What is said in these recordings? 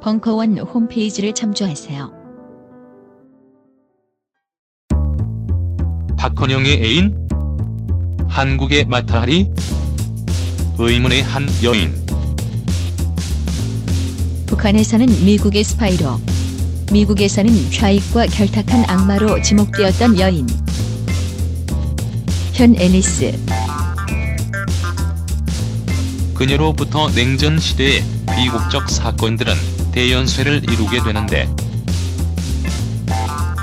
벙커원 홈페이지를 참조하세요. 박헌영의 애인? 한국의 마타하리? 의문의 한 여인 북한에서는 미국의 스파이로, 미국에서는 좌익과 결탁한 악마로 지목되었던 여인. 현 앨리스, 그녀로부터 냉전 시대의 비국적 사건들은 대연쇄를 이루게 되는데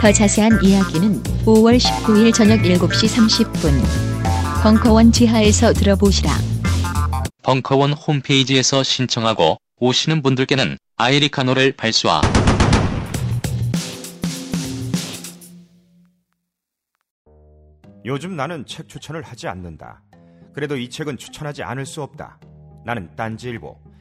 더 자세한 이야기는 5월 19일 저녁 7시 30분 벙커원 지하에서 들어보시라. 벙커원 홈페이지에서 신청하고 오시는 분들께는 아이리카노를 발수하 요즘 나는 책 추천을 하지 않는다. 그래도 이 책은 추천하지 않을 수 없다. 나는 딴지일보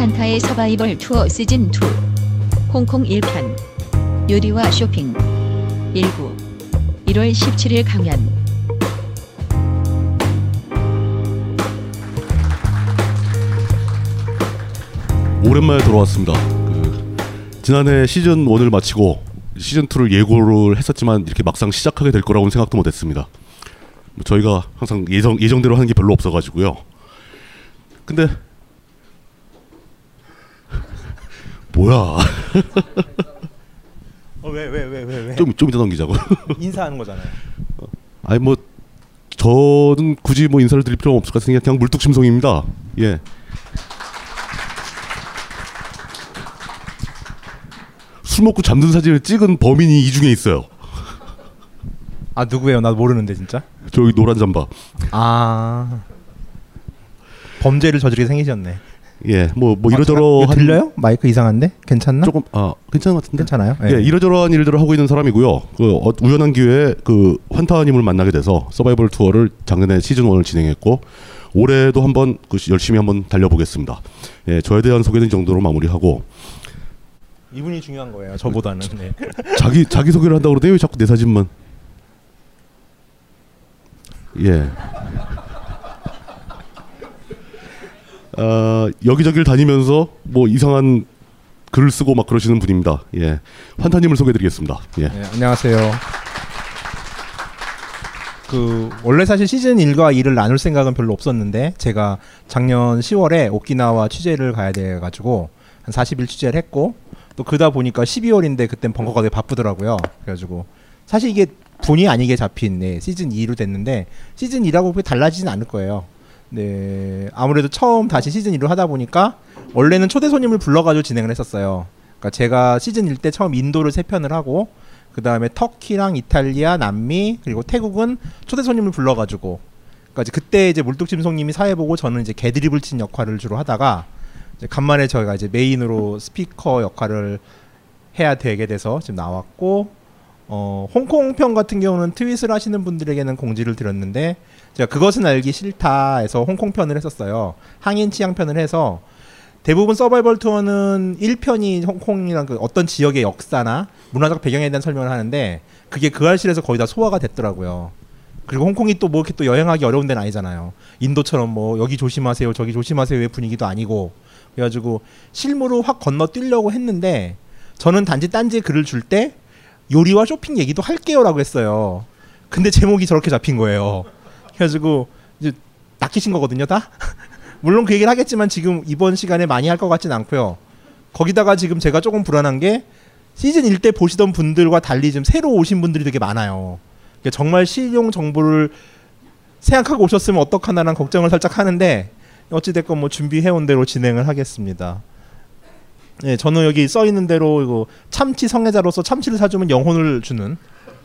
환타의 서바이벌 투어 시즌 2 홍콩 1편 요리와 쇼핑 19 1월 17일 강연 오랜만에 돌아왔습니다. 그 지난해 시즌 1을 마치고 시즌 2를 예고를 했었지만 이렇게 막상 시작하게 될 거라고는 생각도 못했습니다. 뭐 저희가 항상 예정 예정대로 하는 게 별로 없어가지고요. 근데 뭐야? 어, 왜, 왜, 왜, 왜, 왜? 좀좀 이따 넘기자고. 인사하는 거잖아요. 아니 뭐 저는 굳이 뭐 인사를 드릴 필요 없을 것 같으니까 그냥 물뚝심송입니다. 예. 술 먹고 잠든 사진을 찍은 범인이 이 중에 있어요. 아, 누구예요? 나 모르는데, 진짜. 저기 노란 잠바. 아. 범죄를 저지르게 생기셨네. 예, 뭐뭐 아, 이러저러 이거 들려요? 마이크 이상한데? 괜찮나? 조금 아 괜찮은 것 같은데. 괜찮아요? 예, 이러저러한 일들을 하고 있는 사람이고요. 그 어, 우연한 기회에 그 환타님을 만나게 돼서 서바이벌 투어를 작년에 시즌 1을 진행했고 올해도 한번 그 열심히 한번 달려보겠습니다. 예, 저에 대한 소개는 이 정도로 마무리하고 이분이 중요한 거예요. 저보다는. 네. 자기 자기 소개를 한다고 그러는데 왜 자꾸 내 사진만? 예. 아 여기저기를 다니면서 뭐 이상한 글을 쓰고 막 그러시는 분입니다. 예, 환타님을 소개드리겠습니다. 예. 네, 안녕하세요. 그 원래 사실 시즌 1과 2를 나눌 생각은 별로 없었는데 제가 작년 10월에 오키나와 취재를 가야 돼 가지고 한 40일 취재를 했고 또 그다 보니까 12월인데 그땐 벙커가 되게 바쁘더라고요. 그래가지고 사실 이게 분이 아니게 잡힌 네, 시즌 2로 됐는데 시즌 2라고 그게 달라지진 않을 거예요. 네 아무래도 처음 다시 시즌 2로 하다 보니까 원래는 초대 손님을 불러가지고 진행을 했었어요. 그러니까 제가 시즌 1 때 처음 인도를 세 편을 하고 그 다음에 터키랑 이탈리아, 남미 그리고 태국은 초대 손님을 불러가지고 그러니까 이제 그때 이제 물뚝심송님이 사회 보고 저는 이제 개드립을 친 역할을 주로 하다가 이제 간만에 저희가 이제 메인으로 스피커 역할을 해야 되게 돼서 지금 나왔고 어 홍콩 편 같은 경우는 트윗을 하시는 분들에게는 공지를 드렸는데 제가 그것은 알기 싫다에서 홍콩 편을 했었어요. 항인 취향 편을 해서 대부분 서바이벌 투어는 1편이 홍콩이랑 그 어떤 지역의 역사나 문화적 배경에 대한 설명을 하는데 그게 그 알실에서 거의 다 소화가 됐더라고요. 그리고 홍콩이 또 뭐 이렇게 또 여행하기 어려운 데는 아니잖아요. 인도처럼 뭐 여기 조심하세요, 저기 조심하세요의 분위기도 아니고 그래가지고 실무로 확 건너뛰려고 했는데 저는 단지 딴지에 글을 줄 때 요리와 쇼핑 얘기도 할게요라고 했어요. 근데 제목이 저렇게 잡힌 거예요. 그래가지고 이제 낚이신 거거든요, 다. 물론 그 얘기를 하겠지만 지금 이번 시간에 많이 할 것 같진 않고요. 거기다가 지금 제가 조금 불안한 게 시즌 1 때 보시던 분들과 달리 지금 새로 오신 분들이 되게 많아요. 그러니까 정말 실용 정보를 생각하고 오셨으면 어떡하나라는 걱정을 살짝 하는데 어찌됐건 뭐 준비해온 대로 진행을 하겠습니다. 예, 저는 여기 써 있는 대로 이거 참치 성애자로서 참치를 사주면 영혼을 주는.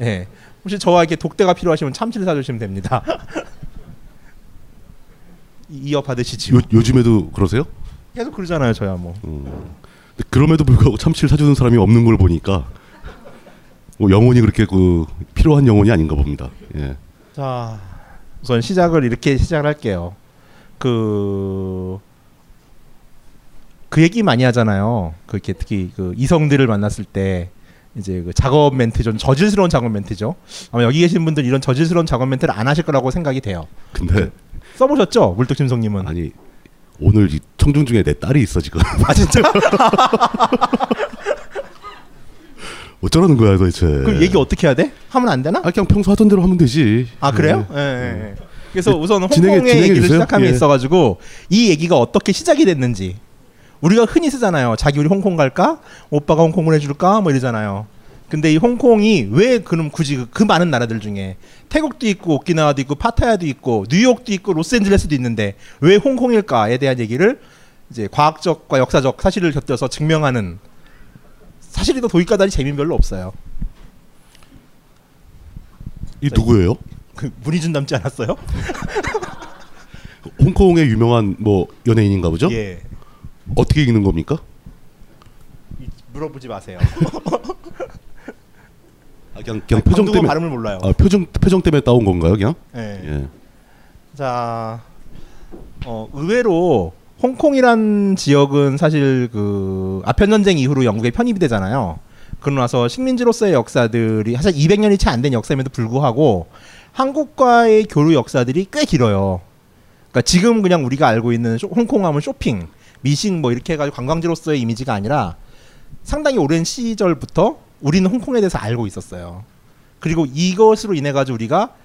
예, 혹시 저와 이렇게 독대가 필요하시면 참치를 사주시면 됩니다. 이- 이어 받으시지요. 요, 요 즘에도 그러세요? 계속 그러잖아요, 저야 뭐. 음. 근데 그럼에도 불구하고 참치를 사주는 사람이 없는 걸 보니까 뭐 영혼이 그렇게 그 필요한 영혼이 아닌가 봅니다. 예. 자, 우선 시작을 이렇게 시작을 할게요. 그, 그 얘기 많이 하잖아요. 그렇게 특히 그 이성들을 만났을 때 이제 그 작업 멘트 좀 저질스러운 작업 멘트죠. 아마 여기 계신 분들 이런 저질스러운 작업 멘트를 안 하실 거라고 생각이 돼요. 근데 써보셨죠, 물뚝심송님은? 아니 오늘 이 청중 중에 내 딸이 있어 지금. 아 진짜? 어쩌라는 거야 도대체. 그럼 얘기 어떻게 해야 돼? 하면 안 되나? 아 그냥 평소 하던 대로 하면 되지. 아 그래요? 예. 예. 예, 예. 그래서 우선 네, 진행해- 홍콩의 진행해 얘기를 주세요. 시작함이 예. 있어가지고 이 얘기가 어떻게 시작이 됐는지 우리가 흔히 쓰잖아요. 자기 우리 홍콩 갈까? 오빠가 홍콩을 해줄까? 뭐 이러잖아요. 근데 이 홍콩이 왜 그럼 굳이 그, 그 많은 나라들 중에 태국도 있고 오키나와도 있고 파타야도 있고 뉴욕도 있고 로스앤젤레스도 있는데 왜 홍콩일까에 대한 얘기를 이제 과학적과 역사적 사실을 곁들여서 증명하는 사실이 더 도입가다니 재미 별로 없어요. 이 누구예요? 그 문희준 닮지 않았어요? 홍콩의 유명한 뭐 연예인인가 보죠? 예. 어떻게 읽는 겁니까? 이- 물어보지 마세요. 아, 그냥 그냥 표정 광둥어 때문에 발음을 몰라요. 아, 표정 표정 때문에 따온 건가요, 그냥? 예. 예. 자, 어, 의외로 홍콩이란 지역은 사실 그 아편 전쟁 이후로 영국에 편입이 되잖아요. 그러고 나서 식민지로서의 역사들이 사실 200년이 채 안 된 역사임에도 불구하고 한국과의 교류 역사들이 꽤 길어요. 그러니까 지금 그냥 우리가 알고 있는 쇼- 홍콩 하면 쇼핑, 미싱 뭐 이렇게 해가지고 관광지로서의 이미지가 아니라 상당히 오랜 시절부터 우리는 홍콩에 대해서 알고 있었어요. 그리고 이것으로 인해 가지고 우리가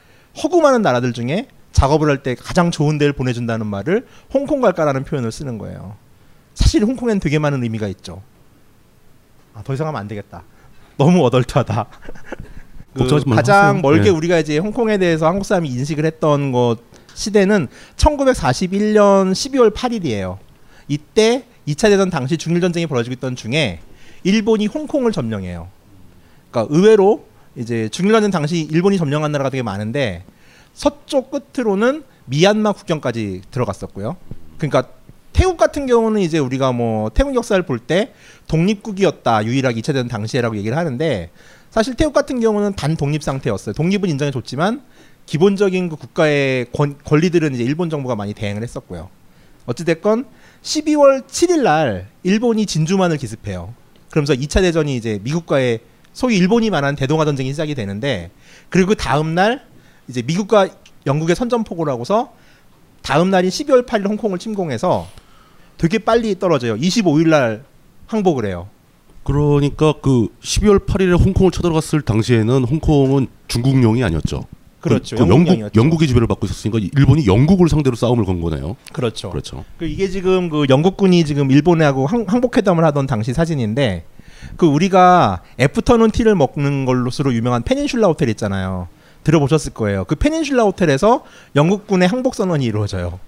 허구 많은 나라들 중에 작업을 할 때 가장 좋은 데를 보내준다는 말을 홍콩 갈까라는 표현을 쓰는 거예요. 사실 홍콩엔 되게 많은 의미가 있죠. 아, 더 이상 하면 안 되겠다. 너무 어덜트하다. 그 가장 하세요. 멀게 예. 우리가 이제 홍콩에 대해서 한국 사람이 인식을 했던 것 시대는 1941년 12월 8일이에요. 이때 2차 대전 당시 중일 전쟁이 벌어지고 있던 중에 일본이 홍콩을 점령해요. 그러니까 의외로 이제 중일 전쟁 당시 일본이 점령한 나라가 되게 많은데 서쪽 끝으로는 미얀마 국경까지 들어갔었고요. 그러니까 태국 같은 경우는 이제 우리가 뭐 태국 역사를 볼 때 독립국이었다 유일하게 2차 대전 당시에라고 얘기를 하는데 사실 태국 같은 경우는 반 독립 상태였어요. 독립은 인정해 줬지만 기본적인 그 국가의 권, 권리들은 이제 일본 정부가 많이 대행을 했었고요. 어찌됐건 12월 7일 날 일본이 진주만을 기습해요. 그러면서 2차 대전이 이제 미국과의 소위 일본이 말한 대동아 전쟁이 시작이 되는데 그리고 그 다음 날 이제 미국과 영국의 선전포고를 하고서 다음 날인 12월 8일 홍콩을 침공해서 되게 빨리 떨어져요. 25일 날 항복을 해요. 그러니까 그 12월 8일에 홍콩을 쳐들어갔을 당시에는 홍콩은 중국령이 아니었죠. 그렇죠. 그, 그 영국. 영국의 지배를 받고 있었으니까 일본이 영국을 상대로 싸움을 건 거네요. 그렇죠. 그렇죠. 그 이게 지금 그 영국군이 지금 일본하고 항, 항복회담을 하던 당시 사진인데 그 우리가 애프터눈 티를 먹는 걸로서로 유명한 페닌슐라 호텔 있잖아요. 들어보셨을 거예요. 그 페닌슐라 호텔에서 영국군의 항복 선언이 이루어져요.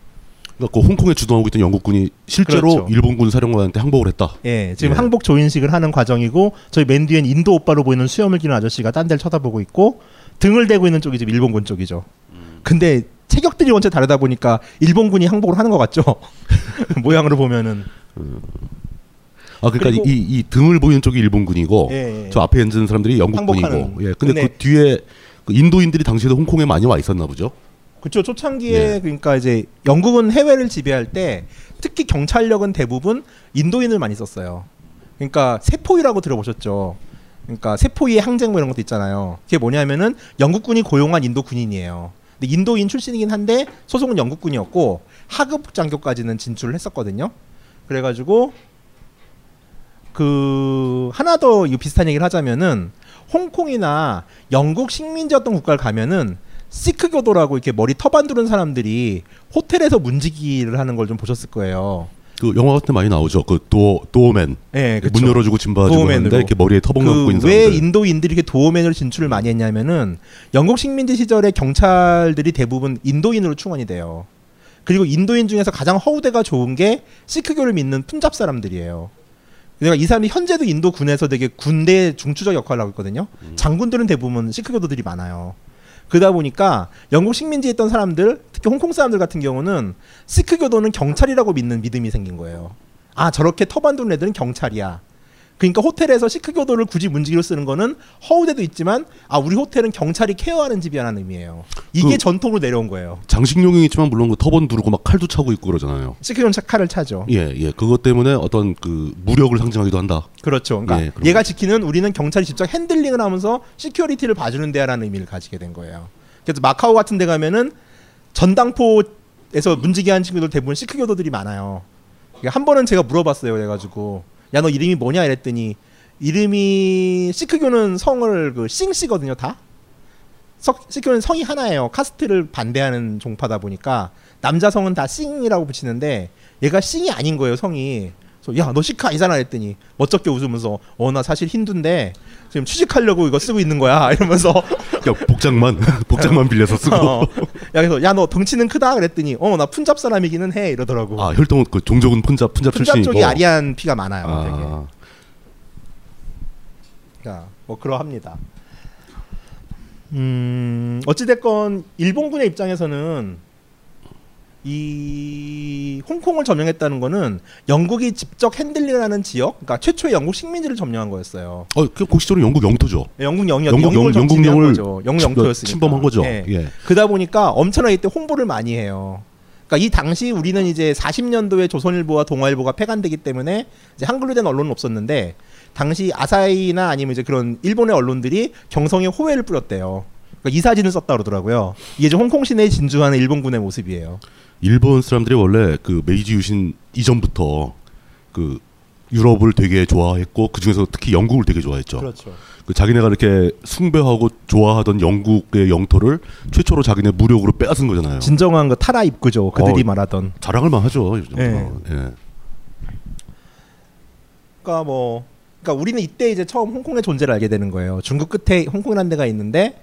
그러니까 그 홍콩에 주둔하고 있던 영국군이 실제로 그렇죠. 일본군 사령관한테 항복을 했다. 예, 지금 예. 항복 조인식을 하는 과정이고 저희 맨 뒤엔 인도 오빠로 보이는 수염을 기는 아저씨가 딴 데를 쳐다보고 있고 등을 대고 있는 쪽이 지금 일본군 쪽이죠. 근데 체격들이 원체 다르다 보니까 일본군이 항복을 하는 것 같죠. 모양으로 보면은 아 그러니까 이, 이 등을 보이는 쪽이 일본군이고 예, 예. 저 앞에 앉은 사람들이 영국군이고. 항복하는. 예. 근데 근데- 그 뒤에 그 인도인들이 당시에도 홍콩에 많이 와 있었나 보죠. 그쵸 초창기에 예. 그러니까 이제 영국은 해외를 지배할 때 특히 경찰력은 대부분 인도인을 많이 썼어요. 그러니까 세포위라고 들어보셨죠. 그러니까 세포위의 항쟁 뭐 이런 것도 있잖아요. 그게 뭐냐면은 영국군이 고용한 인도 군인이에요. 근데 인도인 출신이긴 한데 소속은 영국군이었고 하급 장교까지는 진출을 했었거든요. 그래가지고 그 하나 더 비슷한 얘기를 하자면은 홍콩이나 영국 식민지였던 국가를 가면은 시크 교도라고 이렇게 머리 터번 두른 사람들이 호텔에서 문지기를 하는 걸 좀 보셨을 거예요. 그 영화 같은 데 많이 나오죠. 그 도어 도어맨 예, 그쵸. 문 열어주고 짐 봐주고. 하는데 이렇게 머리에 터번 얹고 있는 그왜 사람들. 인도인들이 이렇게 도어맨으로 진출을 많이 했냐면은 영국 식민지 시절에 경찰들이 대부분 인도인으로 충원이 돼요. 그리고 인도인 중에서 가장 허우대가 좋은 게 시크교를 믿는 푼잡 사람들이에요. 그러니까 이 사람이 현재도 인도 군에서 되게 군대 중추적 역할을 하고 있거든요. 장군들은 대부분 시크교도들이 많아요. 그러다 보니까 영국 식민지에 있던 사람들, 특히 홍콩 사람들 같은 경우는 시크교도는 경찰이라고 믿는 믿음이 생긴 거예요. 아 저렇게 터반 둔 애들은 경찰이야. 그러니까 호텔에서 시크교도를 굳이 문지기로 쓰는 거는 허우대도 있지만 아 우리 호텔은 경찰이 케어하는 집이라는 의미예요. 이게 그- 전통으로 내려온 거예요. 장식용이 있지만 물론 그 터번 두르고 막 칼도 차고 있고 그러잖아요. 시크교는 칼을 차죠. 예, 예. 그것 때문에 어떤 그 무력을 상징하기도 한다. 그렇죠. 그러니까 예, 얘가. 지키는 우리는 경찰이 직접 handling을 하면서 security를 봐주는 데라는 의미를 가지게 된 거예요. 그래서 마카오 같은 데 가면은 전당포에서 문지기 한 친구들 대부분 시크교도들이 많아요. 그러니까 한 번은 제가 물어봤어요. 그래가지고 야 너 이름이 뭐냐 이랬더니 이름이 시크교는 성을 그 싱씨거든요 다. 석, 시크교는 성이 하나예요. 카스트를 반대하는 종파다 보니까 남자 성은 다 싱이라고 붙이는데 얘가 싱이 아닌 거예요 성이. 야 너 시크 아니잖아 했더니 멋쩍게 웃으면서 어 나 사실 힌두인데 지금 취직하려고 이거 쓰고 있는 거야 이러면서 그냥 복장만 복장만 빌려서 쓰고. 어, 야 그래서 야 너 덩치는 크다 그랬더니 어 나 푼잡 사람이기는 해 이러더라고. 아 혈통은 그 종족은 푼잡 푼잡 푼잡 출신이고. 쪽이 아리안 피가 많아요. 되게. 아, 자, 뭐 그러합니다. 음, 어찌 됐건 일본군의 입장에서는 이 홍콩을 점령했다는 거는 영국이 직접 핸들링하는 지역, 그러니까 최초의 영국 식민지를 점령한 거였어요. 어, 그, 그 시절은 영국 영토죠. 영국 영역, 영국 영- 영국 영을 거죠. 영국 침- 영토였으니까. 침범한 거죠. 예. 예. 그러다 보니까 엄청나게 이때 홍보를 많이 해요. 그러니까 이 당시 우리는 이제 40년도에 조선일보와 동아일보가 폐간되기 때문에 이제 한글로 된 언론은 없었는데 당시 아사히나 아니면 이제 그런 일본의 언론들이 경성에 호해를 뿌렸대요. 그러니까 이 사진을 썼다 그러더라고요. 이게 이제 홍콩 시내에 진주하는 일본군의 모습이에요. 일본 사람들이 원래 그 메이지 유신 이전부터 그 유럽을 되게 좋아했고 그 중에서 특히 영국을 되게 좋아했죠. 그렇죠. 그 자기네가 이렇게 숭배하고 좋아하던 영국의 영토를 최초로 자기네 무력으로 빼앗은 거잖아요. 진정한 그 타라 입구죠. 그들이 어. 말하던. 자랑을 만 하죠. 이 정도면. 예. 예. 그러니까 뭐 그러니까 우리는 이때 이제 처음 홍콩의 존재를 알게 되는 거예요. 중국 끝에 홍콩이라는 데가 있는데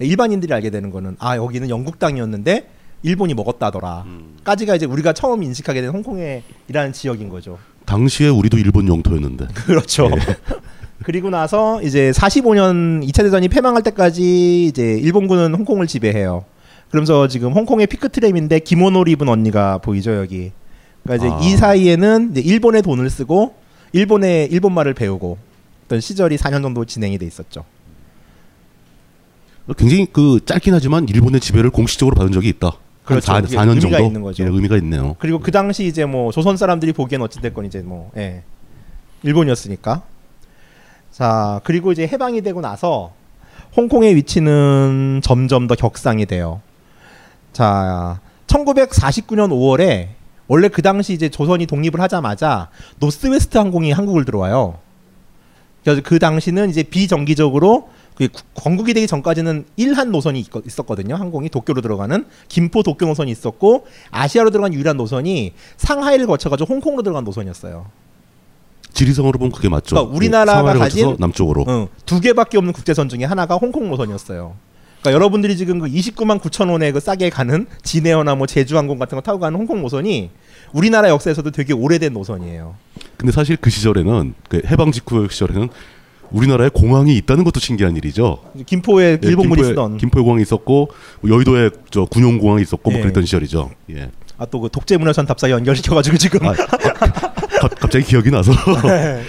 일반인들이 알게 되는 거는 아 여기는 영국 땅이었는데 일본이 먹었다더라. 까지가 이제 우리가 처음 인식하게 된 홍콩의 이라는 지역인 거죠. 당시에 우리도 일본 영토였는데. 그렇죠. 그리고 나서 이제 45년 2차 대전이 패망할 때까지 이제 일본군은 홍콩을 지배해요. 그러면서 지금 홍콩의 피크 트램인데 기모노를 입은 언니가 보이죠 여기. 그러니까 이제 아. 이 사이에는 이제 일본의 돈을 쓰고 일본의 일본 말을 배우고 어떤 시절이 4년 정도 진행이 돼 있었죠. 굉장히 그 짧긴 하지만 일본의 지배를 공식적으로 받은 적이 있다. 그렇죠. 한 그게 4, 년 의미가 정도. 있는 거죠. 예, 의미가 있네요. 그리고 그 당시 이제 뭐 조선 사람들이 보기엔 어찌 됐건 이제 뭐 예. 일본이었으니까. 자, 그리고 이제 해방이 되고 나서 홍콩의 위치는 점점 더 격상이 돼요. 자, 1949년 5월에 원래 그 당시 이제 조선이 독립을 하자마자 노스웨스트 항공이 한국을 들어와요. 그래서 그 당시는 이제 비정기적으로 그 구- 건국이 되기 전까지는 일한 노선이 있- 있었거든요. 항공이 도쿄로 들어가는 김포 도쿄 노선이 있었고 아시아로 들어간 유일한 노선이 상하이를 거쳐가지고 홍콩으로 들어간 노선이었어요. 지리상으로 보면 그게 맞죠. 그러니까 우리나라가 예, 상하이를 가진- 남쪽으로. 응, 두 개밖에 없는 국제선 중에 하나가 홍콩 노선이었어요. 그러니까 여러분들이 지금 그 29만 9천 원에 그 싸게 가는 진에어나 뭐 제주항공 같은 거 타고 가는 홍콩 노선이 우리나라 역사에서도 되게 오래된 노선이에요. 근데 사실 그 시절에는 그 해방 직후 시절에는 우리나라에 공항이 있다는 것도 신기한 일이죠. 김포에 예, 일본군이 김포에- 쓰던 김포에 공항이 있었고 뭐 여의도에 저 군용 공항이 있었고 뭐 예. 그랬던 시절이죠. 예. 아 또 그 독재문화선 답사 연결시켜가지고 지금 아, 가- 갑자기 기억이 나서. 네.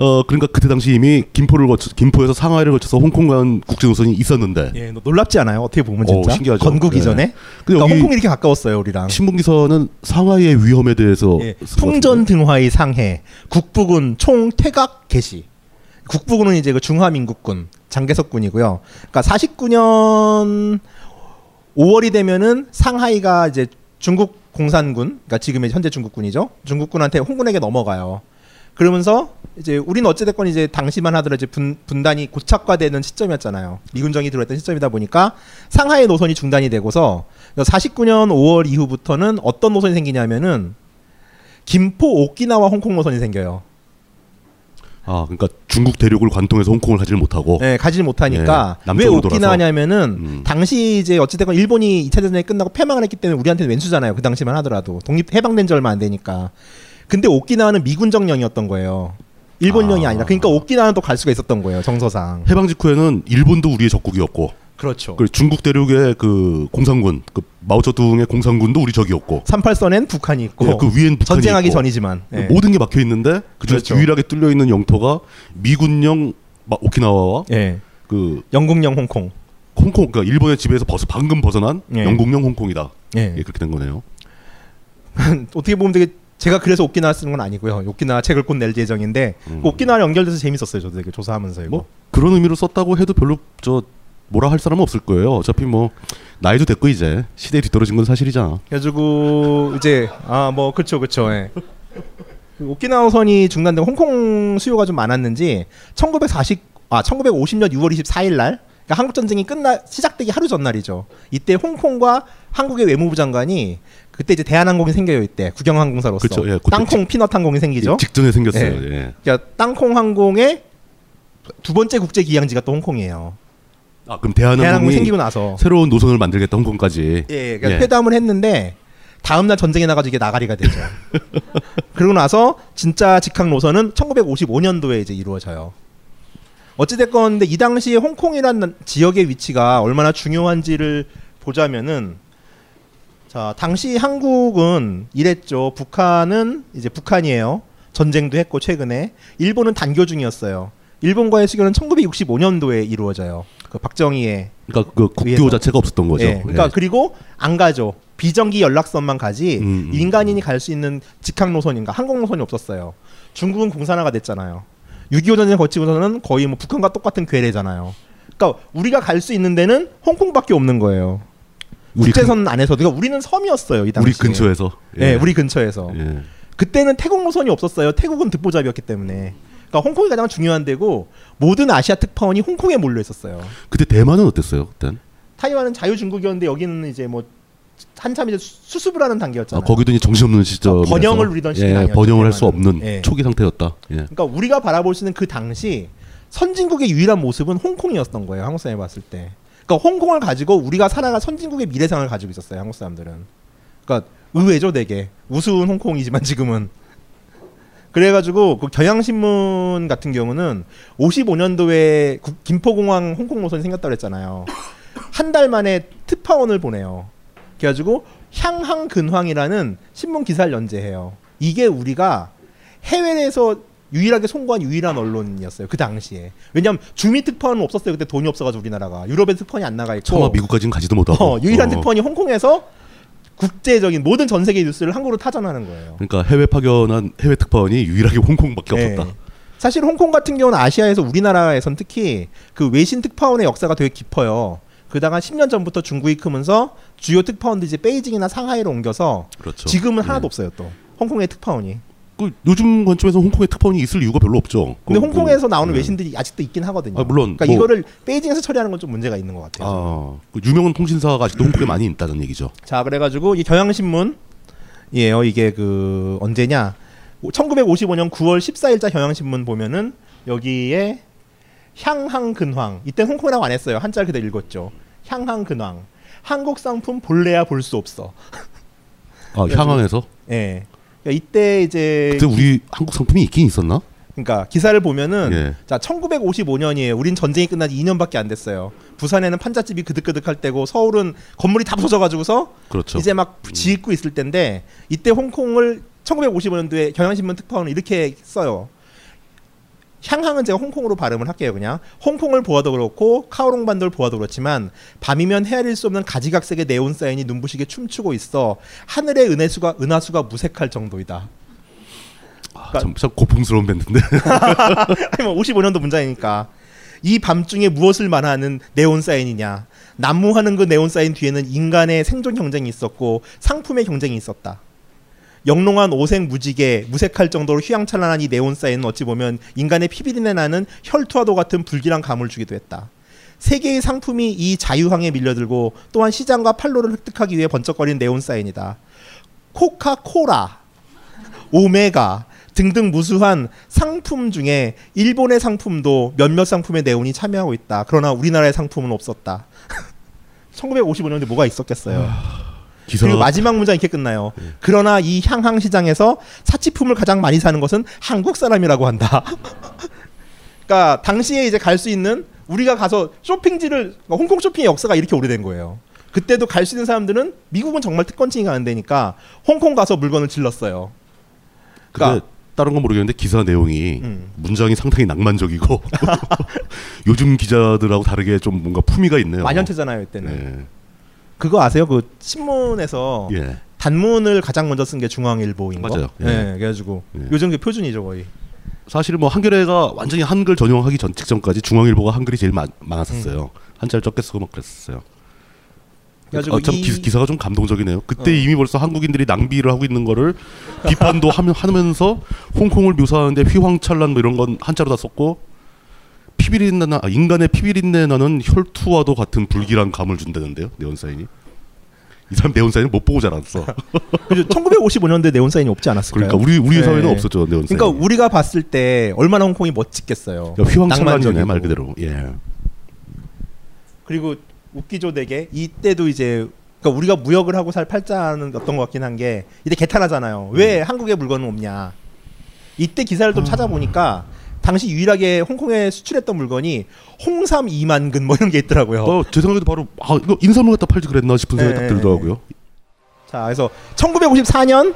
어 그러니까 그때 당시 이미 김포를 거쳐 김포에서 상하이를 거쳐서 홍콩 간 국제 노선이 있었는데. 예, 너 놀랍지 않아요? 어떻게 보면 어, 진짜 신기하죠. 건국 네. 이전에 그러니까 홍콩이 이렇게 가까웠어요 우리랑. 신문 기사는 상하이의 위험에 대해서 예, 풍전. 등화의 상해 국부군 총 퇴각 개시. 국부군은 이제 그 중화민국군 장개석군이고요. 그러니까 49년 5월이 되면은 상하이가 이제 중국 공산군, 그러니까 지금의 현재 중국군이죠. 중국군한테 홍군에게 넘어가요. 그러면서 이제 우리는 어찌됐건 이제 당시만 하더라도 이제 분, 분단이 고착화되는 시점이었잖아요. 미군정이 들어왔던 시점이다 보니까 상하이 노선이 중단이 되고서 49년 5월 이후부터는 어떤 노선이 생기냐면은 김포 오키나와 홍콩 노선이 생겨요. 아 그러니까 중국 대륙을 관통해서 홍콩을 가지를 못하고. 네, 가지 못하니까 예, 왜 오키나와냐면은 음. 당시 이제 어찌됐건 일본이 2차 대전이 끝나고 패망을 했기 때문에 우리한테는 왼수잖아요. 그 당시만 하더라도 독립 해방된 지 얼마 안 되니까. 근데 오키나와는 미군 정령이었던 거예요. 일본령이 아. 아. 니라 그러니까 오키나와는 또 갈 수가 있었던 거예요. 정서상. 해방 직후에는 일본도 우리의 적국이었고 그렇죠. 그리고 중국 대륙의 그 공산군 그 마오쩌둥의 공산군도 우리 적이었고 38선엔 북한이 있고 예, 그 위엔 북한이 전쟁하기 있고. 전이지만 예. 모든 게 막혀 있는데 그중에서 그렇죠. 유일하게 뚫려 있는 영토가 미군령 마- 오키나와와 예. 그 영국령 홍콩. 홍콩 그러니까 일본의 지배에서 벗어 방금 벗어난 예. 영국령 홍콩이다. 예. 예, 그렇게 된 거네요. 어떻게 보면 되게 제가 그래서 오키나와 쓰는 건 아니고요. 오키나와 책을 곧 낼 예정인데 음. 그 오키나와 연결돼서 재밌었어요. 저도 되게 조사하면서 이거. 뭐 그런 의미로 썼다고 해도 별로 저 뭐라 할 사람은 없을 거예요. 어차피 뭐 나이도 됐고 이제 시대에 뒤떨어진 건 사실이잖아. 그래가지고 이제 아 뭐 그쵸 그쵸 예. 그 오키나와선이 중단되고 홍콩 수요가 좀 많았는지 1940 아 1950년 6월 24일 날 그러니까 한국 전쟁이 끝나 시작되기 하루 전날이죠. 이때 홍콩과 한국의 외무부 장관이 그때 이제 대한항공이 생겨요 이때 국영항공사로서 그쵸, 예, 땅콩 피넛 항공이 생기죠. 직전에 생겼어요. 예. 예. 그러니까 땅콩 항공의 두 번째 국제 기항지가 또 홍콩이에요. 아 그럼 대한항공이 생기고 나서 새로운 노선을 만들겠다 홍콩까지. 예, 그러니까 예. 회담을 했는데 다음 날 전쟁에 나가지고 이게 나가리가 되죠. 그러고 나서 진짜 직항 노선은 1955년도에 이제 이루어져요. 어찌됐건 근데 이 당시에 홍콩이란 지역의 위치가 얼마나 중요한지를 보자면은 자 당시 한국은 이랬죠. 북한은 이제 북한이에요. 전쟁도 했고 최근에 일본은 단교 중이었어요. 일본과의 수교는 1965년도에 이루어져요. 그 박정희의 그러니까 그 국교 위에서. 자체가 없었던 거죠. 예, 그러니까 예. 그리고 안 가죠. 비정기 연락선만 가지 음, 음, 민간인이 갈 수 있는 직항 노선인가 항공 노선이 없었어요. 중국은 공산화가 됐잖아요. 6.25 전쟁 거치고서는 거의 뭐 북한과 똑같은 괴뢰잖아요. 그러니까 우리가 갈 수 있는 데는 홍콩밖에 없는 거예요. 국제선 안에서 그러니까 우리는 섬이었어요 이 근- 당시에. 우리 근처에서. 예, 우리 근처에서. 예. 그때는 태국 노선이 없었어요. 태국은 듣보잡이었기 때문에. 그러니까 홍콩이 가장 중요한 데고 모든 아시아 특파원이 홍콩에 몰려 있었어요. 그때 대만은 어땠어요? 그땐? 타이완은 자유중국이었는데 여기는 이제 뭐 한참 이제 수- 수습을 하는 아, 단계였잖아요. 거기도 이제 정신없는 시점. 번영을 누리던 시기는 예, 번영을 할 수. 없는 예. 초기 상태였다. 예. 그러니까 우리가 바라볼 수 있는 그 당시 선진국의 유일한 모습은 홍콩이었던 거예요. 한국 사람이 봤을 때. 그러니까 홍콩을 가지고 우리가 살아갈 선진국의 미래상을 가지고 있었어요. 한국 사람들은. 그러니까 의외죠, 되게 우스운 홍콩이지만 지금은. 그래가지고 그 경향신문 같은 경우는 55년도에 김포공항 홍콩 노선이 생겼다고 했잖아요. 한 달 만에 특파원을 보내요. 그래가지고 향항근황이라는 신문 기사를 연재해요. 이게 우리가 해외에서 유일하게 송고한 유일한 언론이었어요. 그 당시에. 왜냐하면 주미 특파원은 없었어요. 그때 돈이 없어가지고 우리나라가 유럽에 특파원이 안 나가 있고. 차마 미국까지는 가지도 못하고. 어, 유일한 어. 특파원이 홍콩에서 국제적인 모든 전 세계 뉴스를 한국으로 타전하는 거예요. 그러니까 해외 파견한 해외 특파원이 유일하게 홍콩밖에 네. 없었다. 사실 홍콩 같은 경우는 아시아에서 우리나라에선 특히 그 외신 특파원의 역사가 되게 깊어요. 그다가 10년 전부터 중국이 크면서 주요 특파원들이 이제 베이징이나 상하이로 옮겨서 그렇죠. 지금은 예. 하나도 없어요 또 홍콩의 특파원이. 그 요즘 관점에서 홍콩에 특파원이 있을 이유가 별로 없죠. 근데 그, 홍콩에서 그, 나오는 예. 외신들이 아직도 있긴 하거든요. 아, 물론 그러니까 뭐- 이거를 베이징에서 처리하는 건 좀 문제가 있는 것 같아요. 아, 그 유명한 통신사가 아직도 홍콩에 많이 있다는 얘기죠. 자 그래가지고 이 경향신문이에요. 이게 그 언제냐? 1955년 9월 14일자 경향신문 보면은 여기에 향항근황 이때 홍콩이라고 안 했어요. 한자를 그대로 읽었죠. 향항 근황. 한국 상품 볼래야 볼 수 없어. 아, 향항에서 예. 그러니까 이때 이제 그때 우리 한국 상품이 있긴 있었나? 그러니까 기사를 보면은 예. 자 1955년이에요. 우린 전쟁이 끝난 지 2년밖에 안 됐어요. 부산에는 판잣집이 그득그득할 때고 서울은 건물이 다 부서져가지고서 그렇죠. 이제 막 짓고 있을 때인데 이때 홍콩을 1955년도에 경향신문 특파원은 이렇게 써요. 향항은 제가 홍콩으로 발음을 할게요 그냥 홍콩을 보아도 그렇고 카오롱 반도를 보아도 그렇지만 밤이면 헤아릴 수 없는 가지각색의 네온 사인이 눈부시게 춤추고 있어 하늘의 은혜수가 은하수가 무색할 정도이다. 아, 참, 참 고풍스러운 밴드인데. 아니 뭐 55년도 문장이니까 이 밤중에 무엇을 말하는 네온 사인이냐 난무하는 그 네온 사인 뒤에는 인간의 생존 경쟁이 있었고 상품의 경쟁이 있었다 영롱한 오색 무지개 무색할 정도로 휘황찬란한 이 네온 사인은 어찌 보면 인간의 피비린내 나는 혈투와도 같은 불길한 감을 주기도 했다 세계의 상품이 이 자유항에 밀려들고 또한 시장과 판로를 획득하기 위해 번쩍거리는 네온 사인이다 코카콜라 오메가 등등 무수한 상품 중에 일본의 상품도 몇몇 상품의 네온이 참여하고 있다. 그러나 우리나라의 상품은 없었다. 1955년에 뭐가 있었겠어요. 기사가 그리고 마지막 문장 이렇게 끝나요. 그러나 이 향항 시장에서 사치품을 가장 많이 사는 것은 한국 사람이라고 한다. 그러니까 당시에 이제 갈 수 있는 우리가 가서 쇼핑지를 그러니까 홍콩 쇼핑의 역사가 이렇게 오래된 거예요. 그때도 갈 수 있는 사람들은 미국은 정말 특권층이 가는 데니까 홍콩 가서 물건을 질렀어요. 그러니까 다른 건 모르겠는데 기사 내용이 음. 문장이 상당히 낭만적이고 요즘 기자들하고 다르게 좀 뭔가 품위가 있네요. 만연태잖아요 이때는. 네. 그거 아세요? 그 신문에서 예. 단문을 가장 먼저 쓴 게 중앙일보인 거. 맞아요. 예. 네, 그래가지고 예. 요즘 그 표준이죠 거의. 사실 뭐 한겨레가 완전히 한글 전용하기 전 직전까지 중앙일보가 한글이 제일 많, 많았었어요. 한자를 적게 쓰고 막 그랬었어요. 그래가지고 아, 참 이- 기, 사가 좀 감동적이네요. 그때 어. 이미 벌써 한국인들이 낭비를 하고 있는 거를 비판도 하면 하면서 홍콩을 묘사하는데 휘황찬란 뭐 이런 건 한자로 다 썼고 피비린내 나 아, 인간의 피비린내 나는 혈투와도 같은 불길한 감을 준다는데요. 네온사인이. 이 사람 네온사인을 못 보고 자랐어. 그죠? 1955년도에 네온 사인이 없지 않았을까요? 그러니까 우리 우리 네. 사회는 없었죠 네온사인. 그러니까 우리가 봤을 때 얼마나 홍콩이 멋지겠어요. 휘황찬란이네. 말 그대로. 예. 그리고 웃기죠 되게 이때도 이제 그러니까 우리가 무역을 하고 살 팔자는 어떤 것 같긴 한 게 이때 개탄하잖아요. 왜 한국에 물건은 없냐? 이때 기사를 좀 찾아보니까 당시 유일하게 홍콩에 수출했던 물건이 홍삼 2만 근뭐 이런 게 있더라고요. 어, 제 생각에도 바로 아 이거 인삼을 갖다 팔지 그랬나 싶은 생각이 네. 딱 들더라고요. 자, 그래서 1954년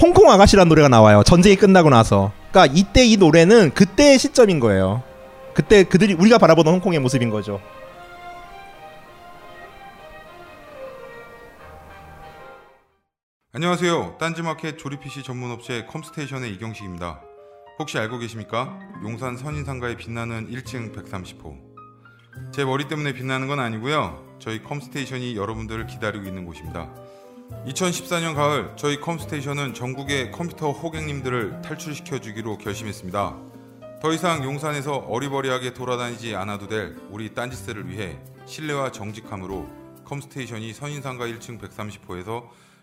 홍콩 아가씨라는 노래가 나와요. 전쟁이 끝나고 나서. 그러니까 이때 이 노래는 그때의 시점인 거예요. 그때 그들이 우리가 바라보는 홍콩의 모습인 거죠. 안녕하세요. 딴지마켓 조립 PC 전문 업체 컴스테이션의 이경식입니다. 혹시 알고 계십니까? 용산 선인상가에 빛나는 1층 130호. 제 머리 때문에 빛나는 건 아니고요. 저희 컴스테이션이 여러분들을 기다리고 있는 곳입니다. 2014년 가을 저희 컴스테이션은 전국의 컴퓨터 호갱님들을 탈출시켜 주기로 결심했습니다. 더 이상 용산에서 어리버리하게 돌아다니지 않아도 될 우리 딴지스를 위해 신뢰와 정직함으로 컴스테이션이 선인상가 1층 130호에서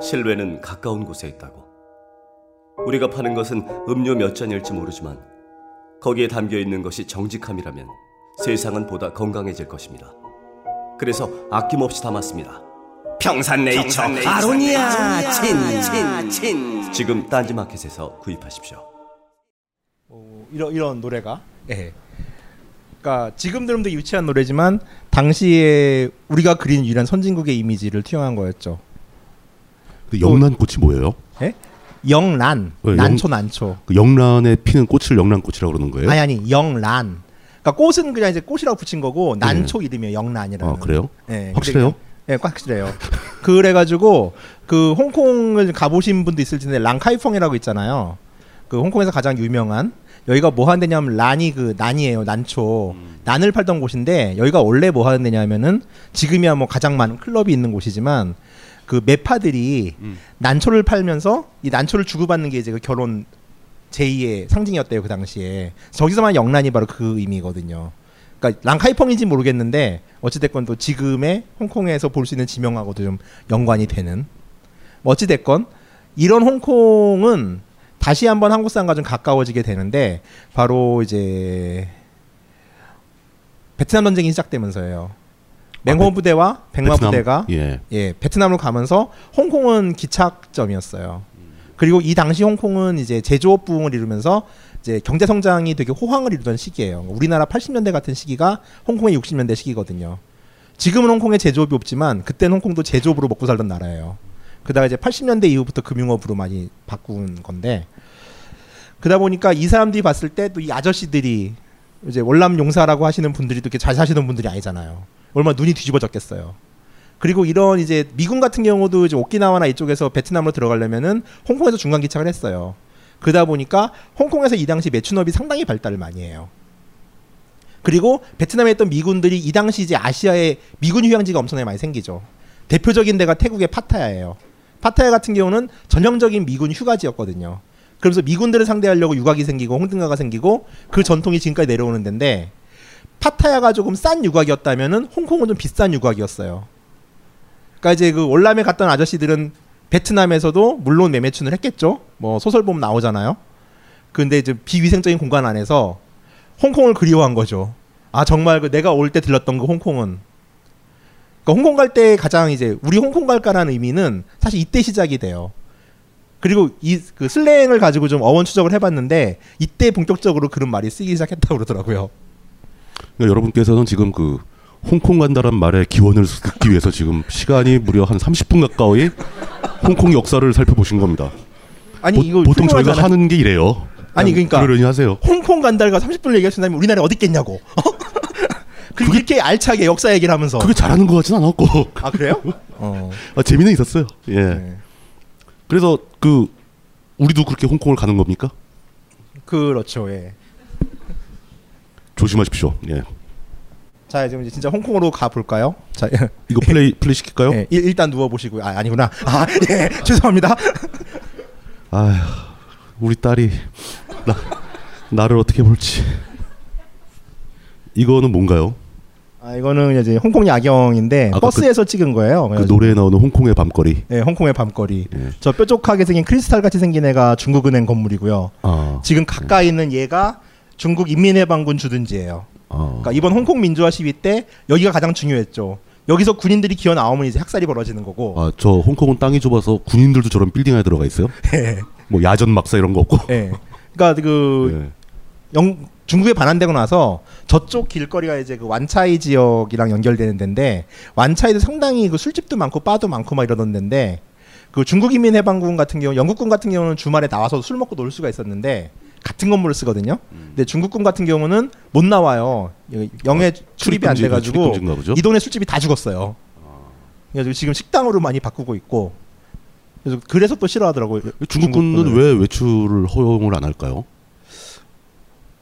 실외는 가까운 곳에 있다고. 우리가 파는 것은 음료 몇 잔일지 모르지만 거기에 담겨 있는 것이 정직함이라면 세상은 보다 건강해질 것입니다. 그래서 아낌없이 담았습니다. 평산네이처, 평산네이처 아로니아 아로니아 친, 친, 친. 지금 딴지마켓에서 구입하십시오. 이런 이런 노래가. 예. 그러니까 지금 들으면 되게 유치한 노래지만 당시에 우리가 그린 유일한 선진국의 이미지를 투영한 거였죠. 그 영란꽃이 뭐예요? 예? 영란, 어, 영- 난초 난초. 그 영란에 피는 꽃을 영란꽃이라고 그러는 거예요? 아니 아니 영란. 그러니까 꽃은 그냥 이제 꽃이라고 붙인 거고 난초 이름이에요 영란이라는. 아, 그래요? 네, 확실해요? 네, 확실해요. 그래가지고 그 홍콩을 가보신 분도 있을 텐데 랑카이펑이라고 있잖아요. 그 홍콩에서 가장 유명한 여기가 뭐 하는 데냐면 란이 그 난이에요 난초 난을 팔던 곳인데 여기가 원래 뭐 하는 데냐면은 지금이야 뭐 가장 많은 클럽이 있는 곳이지만 그 매파들이 난초를 팔면서 이 난초를 주고받는 게 이제 그 결혼 제2의 상징이었대요 그 당시에 저기서만 영란이 바로 그 의미거든요. 그러니까 랑카이펑인지 모르겠는데 어찌됐건 또 지금의 홍콩에서 볼 수 있는 지명하고도 좀 연관이 되는 뭐 어찌됐건 이런 홍콩은 다시 한번 한국 사람과 좀 가까워지게 되는데 바로 이제 베트남 전쟁이 시작되면서예요. 맹호 부대와 백마 아, 베트남, 부대가 예. 예, 베트남으로 가면서 홍콩은 기착점이었어요. 그리고 이 당시 홍콩은 이제 제조업 부흥을 이루면서 이제 경제 성장이 되게 호황을 이루던 시기예요. 우리나라 80년대 같은 시기가 홍콩의 60년대 시기거든요. 지금은 홍콩에 제조업이 없지만 그때는 홍콩도 제조업으로 먹고 살던 나라예요. 그다가 이제 80년대 이후부터 금융업으로 많이 바꾼 건데 그러다 보니까 이 사람들이 봤을 때 또 이 아저씨들이 이제 월남 용사라고 하시는 분들이 또 이렇게 잘 사시는 분들이 아니잖아요. 얼마나 눈이 뒤집어졌겠어요. 그리고 이런 이제 미군 같은 경우도 이제 오키나와나 이쪽에서 베트남으로 들어가려면은 홍콩에서 중간 기착을 했어요. 그러다 보니까 홍콩에서 이 당시 매춘업이 상당히 발달을 많이 해요. 그리고 베트남에 있던 미군들이 이 당시 이제 아시아에 미군 휴양지가 엄청나게 많이 생기죠. 대표적인 데가 태국의 파타야예요. 파타야 같은 경우는 전형적인 미군 휴가지였거든요. 그러면서 미군들을 상대하려고 유곽이 생기고 홍등가가 생기고 그 전통이 지금까지 내려오는 데인데 파타야가 조금 싼 유곽이었다면은 홍콩은 좀 비싼 유곽이었어요. 그러니까 이제 그 월남에 갔던 아저씨들은 베트남에서도 물론 매매춘을 했겠죠. 뭐 소설 보면 나오잖아요. 근데 이제 비위생적인 공간 안에서 홍콩을 그리워한 거죠. 아 정말 그 내가 올 때 들렀던 그 홍콩은 그러니까 홍콩 갈 때 가장 이제 우리 홍콩 갈까라는 의미는 사실 이때 시작이 돼요. 그리고 이 그 슬랭을 가지고 좀 어원 추적을 해봤는데 이때 본격적으로 그런 말이 쓰기 시작했다고 그러더라고요. 그러니까 여러분께서는 지금 그 홍콩 간다란 말의 기원을 듣기 위해서 지금 시간이 무려 한 30분 가까이 홍콩 역사를 살펴보신 겁니다. 아니 보, 이거 보통 저희가 훌륭하잖아요. 하는 게 이래요. 아니 그러니까 그러려니 하세요. 홍콩 간달과 30분을 얘기하신다면 우리나라에 어디 있겠냐고. 그리고 이렇게 알차게 역사 얘기를 하면서 그게 잘하는 것 같진 않았고. 아 그래요? 어. 아, 재미는 있었어요. 예. 네. 그래서 그 우리도 그렇게 홍콩을 가는 겁니까? 그렇죠. 예. 조심하십시오. 예. 자 이제 진짜 홍콩으로 가 볼까요? 자 이거 플레이 플레이 시킬까요? 예, 일, 일단 누워 보시고요. 아 아니구나. 아 예. 죄송합니다. 아휴, 우리 딸이 나 나를 어떻게 볼지. 이거는 뭔가요? 아 이거는 이제 홍콩 야경인데 아까 버스에서 찍은 거예요. 그 노래에 나오는 홍콩의 밤거리. 예, 홍콩의 밤거리. 예. 저 뾰족하게 생긴 크리스탈 같이 생긴 애가 중국은행 건물이고요. 아, 지금 가까이 있는 얘가 중국 인민해방군 주둔지예요. 아, 그러니까 이번 홍콩 민주화 시위 때 여기가 가장 중요했죠. 여기서 군인들이 기어 나오면 이제 학살이 벌어지는 거고. 아, 저 홍콩은 땅이 좁아서 군인들도 저런 빌딩 안에 들어가 있어요. 예. 뭐 야전 막사 이런 거 없고. 예. 그러니까 그 예. 영, 중국에 반환되고 나서 저쪽 길거리가 이제 그 완차이 지역이랑 연결되는 데인데 완차이도 상당히 그 술집도 많고 바도 많고 막 이러던 데인데 그 중국 인민해방군 같은 경우 영국군 같은 경우는 주말에 나와서 술 먹고 놀 수가 있었는데 같은 건물을 쓰거든요. 근데 중국군 같은 경우는 못 나와요. 영해 출입이 안 돼가지고? 이 동네 술집이 다 죽었어요. 그래서 지금 식당으로 많이 바꾸고 있고 그래서 그래서 또 싫어하더라고요. 중국군은 중국군을. 왜 외출을 허용을 안 할까요?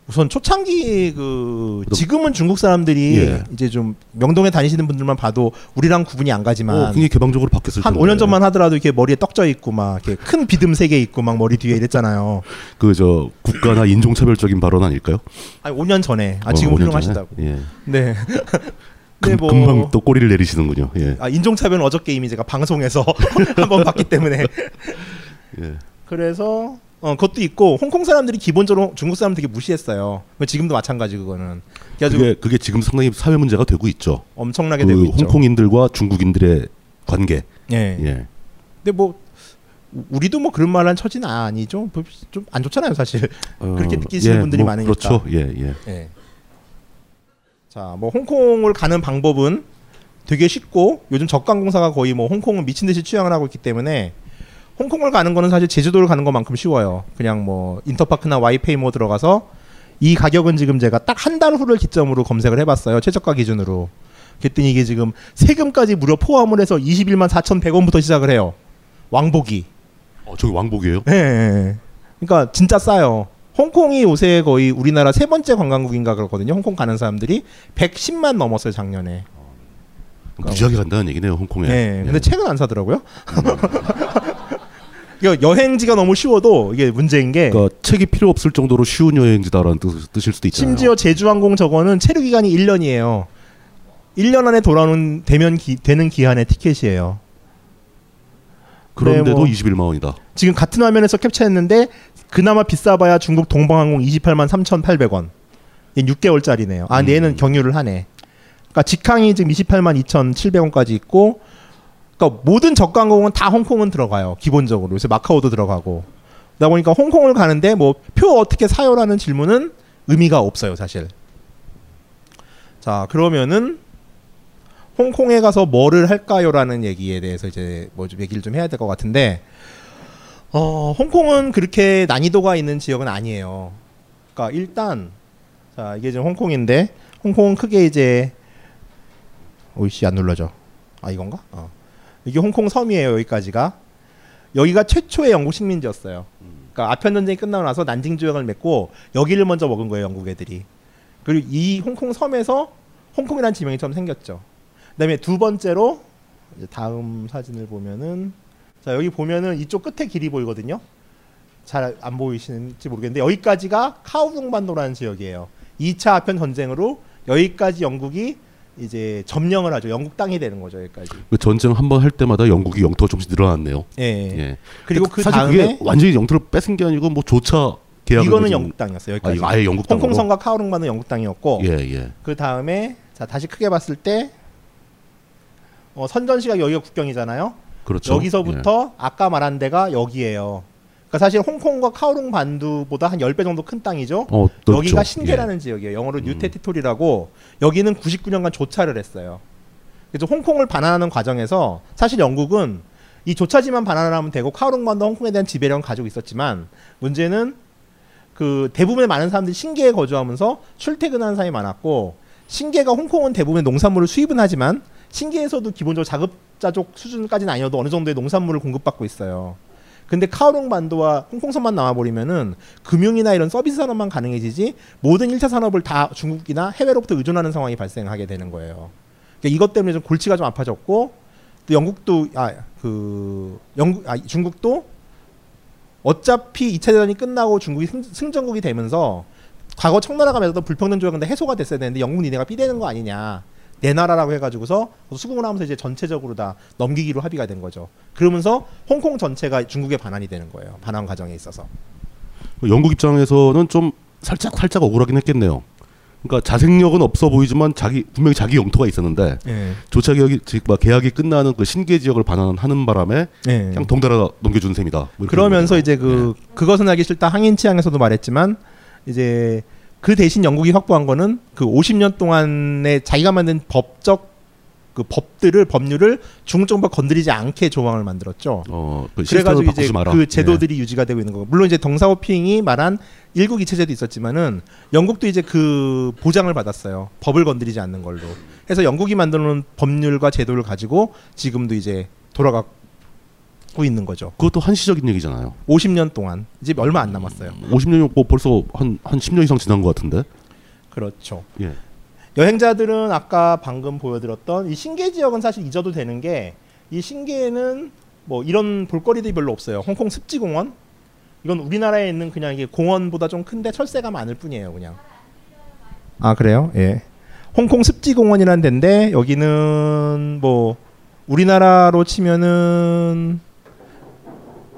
우선 초창기 그 지금은 중국 사람들이 예. 이제 좀 명동에 다니시는 분들만 봐도 우리랑 구분이 안 가지만 어, 굉장히 개방적으로 바뀌었을 한 텐데. 5년 전만 하더라도 이렇게 머리에 떡져 있고 막 이렇게 큰 비듬 세 개 있고 막 머리 뒤에 이랬잖아요. 그 저 국가나 인종차별적인 발언 아닐까요? 아니 5년 전에 아 어, 지금 5년 훌륭하시다고. 예. 네. 금, 네, 뭐- 금방 또 꼬리를 내리시는군요. 예. 아 인종차별은 어저께 이미 제가 방송에서 한번 봤기 때문에 예. 그래서 어 그것도 있고 홍콩 사람들이 기본적으로 중국 사람 되게 무시했어요. 뭐 지금도 마찬가지 그거는. 그게 그게 지금 상당히 사회 문제가 되고 있죠. 엄청나게 그 되고 있죠. 홍콩인들과 중국인들의 관계. 예. 예. 근데 뭐 우- 우리도 뭐 그런 말한 처지는 아니죠. 좀 안 좋잖아요, 사실. 어, 그렇게 느끼시는 예, 분들이 뭐 많으니까. 그렇죠. 예, 예. 예. 자, 뭐 홍콩을 가는 방법은 되게 쉽고 요즘 적강공사가 거의 뭐 홍콩은 미친 듯이 취향을 하고 있기 때문에 홍콩을 가는 거는 사실 제주도를 가는 것만큼 쉬워요. 그냥 뭐 인터파크나 와이페이 모 들어가서 이 가격은 지금 제가 딱 한 달 후를 기점으로 검색을 해봤어요. 최저가 기준으로. 그랬더니 이게 지금 세금까지 무려 포함을 해서 21만 4,100원부터 시작을 해요. 왕복이. 어, 저기 왕복이에요? 네. 그러니까 진짜 싸요. 홍콩이 요새 거의 우리나라 세 번째 관광국인가 그렇거든요. 홍콩 가는 사람들이 110만 넘었어요 작년에. 무지하게 간다는 얘기네요, 홍콩에. 네. 근데 예. 책은 안 사더라고요. 여행지가 너무 쉬워도 이게 문제인 게 그러니까 책이 필요 없을 정도로 쉬운 여행지다라는 뜻, 뜻일 수도 있잖아요. 심지어 제주항공 저거는 체류 기간이 1년이에요. 1년 안에 돌아오는 되면 기, 되는 기한의 티켓이에요. 그런데도 네, 뭐 21만 원이다. 지금 같은 화면에서 캡처했는데 그나마 비싸봐야 중국 동방항공 28만 3,800원. 6개월짜리네요. 아, 음. 얘는 경유를 하네. 그러니까 직항이 지금 28만 2,700원까지 있고 그러니까 모든 저가항공은 다 홍콩은 들어가요. 기본적으로. 요새 마카오도 들어가고. 그러다 보니까 홍콩을 가는데 뭐 표 어떻게 사요라는 질문은 의미가 없어요, 사실. 자, 그러면은 홍콩에 가서 뭐를 할까요라는 얘기에 대해서 이제 뭐 좀 얘기를 좀 해야 될 것 같은데 어, 홍콩은 그렇게 난이도가 있는 지역은 아니에요. 그러니까 일단 자 이게 지금 홍콩인데 홍콩은 크게 이제 오이씨 안 눌러져. 아 이건가? 어. 이게 홍콩 섬이에요 여기까지가. 여기가 최초의 영국 식민지였어요. 그러니까 아편 전쟁이 끝나고 나서 난징 조약을 맺고 여기를 먼저 먹은 거예요 영국 애들이. 그리고 이 홍콩 섬에서 홍콩이라는 지명이 처음 생겼죠. 그다음에 두 번째로 이제 다음 사진을 보면은 자 여기 보면은 이쪽 끝에 길이 보이거든요. 잘 안 보이시는지 모르겠는데 여기까지가 카오둥 반도라는 지역이에요. 2차 아편 전쟁으로 여기까지 영국이 이제 점령을 하죠. 영국 땅이 되는 거죠. 여기까지. 그 전쟁 한 번 할 때마다 영국이 영토가 조금씩 늘어났네요. 예. 그리고 그 사실 다음에 그게 완전히 영토를 뺏은 게 아니고 뭐 조차 계약을 이거는 영국 땅이었어요. 아, 여기까지. 이거 아예 영국 땅으로. 홍콩성과 카오룽반은 영국 땅이었고. 예, 예. 그 다음에 자 다시 크게 봤을 때 어, 선전시가 여기가 국경이잖아요. 그렇죠. 여기서부터 아까 말한 데가 여기예요. 그러니까 사실 홍콩과 카오룽 반도보다 한 10배 정도 큰 땅이죠. 어, 넓죠. 여기가 신계라는 지역이에요. 영어로 뉴테티토리라고 여기는 99년간 조차를 했어요. 그래서 홍콩을 반환하는 과정에서 사실 영국은 이 조차지만 반환을 하면 되고 카오룽 반도 홍콩에 대한 지배력은 가지고 있었지만 문제는 그 대부분의 많은 사람들이 신계에 거주하면서 출퇴근하는 사람이 많았고 신계가 홍콩은 대부분의 농산물을 수입은 하지만 신계에서도 기본적으로 자급자족 수준까지는 아니어도 어느 정도의 농산물을 공급받고 있어요. 근데 카오룽 반도와 홍콩섬만 남아버리면은 금융이나 이런 서비스 산업만 가능해지지 모든 1차 산업을 다 중국이나 해외로부터 의존하는 상황이 발생하게 되는 거예요. 그러니까 이것 때문에 좀 골치가 좀 아파졌고 또 영국도 아 그 영국 아 중국도 어차피 2차 대전이 끝나고 중국이 승, 승전국이 되면서 과거 청나라가 맺었던 불평등 조약은 다 해소가 됐어야 되는데 영국 니네가 삐대는 거 아니냐 내 나라라고 해가지고서 수긍을 하면서 이제 전체적으로 다 넘기기로 합의가 된 거죠. 그러면서 홍콩 전체가 중국의 반환이 되는 거예요. 반환 과정에 있어서. 그 영국 입장에서는 좀 살짝 살짝 억울하긴 했겠네요. 그러니까 자생력은 없어 보이지만 자기 분명히 자기 영토가 있었는데 예. 조차 계약이 즉막 계약이 끝나는 그 신계 지역을 반환하는 바람에 예. 그냥 동달아 넘겨준 셈이다. 뭐 그러면서 이제 그 그것은 알기 싫다 항인 치앙에서도 말했지만 이제 그 대신 영국이 확보한 거는 그 50년 동안에 자기가 만든 법적 그 법들을 법률을 중국 정부가 건드리지 않게 조항을 만들었죠. 어, 그 그래가지고 이제 마라. 그 제도들이 유지가 되고 있는 거고 물론 이제 덩사오핑이 말한 일국 이체제도 있었지만은 영국도 이제 그 보장을 받았어요. 법을 건드리지 않는 걸로. 해서 영국이 만드는 법률과 제도를 가지고 지금도 이제 돌아가 고 있는 거죠. 그것도 한시적인 얘기잖아요. 50년 동안 이제 얼마 안 남았어요. 50년이 뭐 벌써 한 한 10년 이상 지난 것 같은데. 그렇죠. 예. 여행자들은 아까 방금 보여드렸던 이 신계 지역은 사실 잊어도 되는 게 이 신계에는 뭐 이런 볼거리들이 별로 없어요. 홍콩 습지공원 이건 우리나라에 있는 그냥 이게 공원보다 좀 큰데 철새가 많을 뿐이에요, 그냥. 아 그래요? 예. 홍콩 습지공원이라는 데인데 여기는 뭐 우리나라로 치면은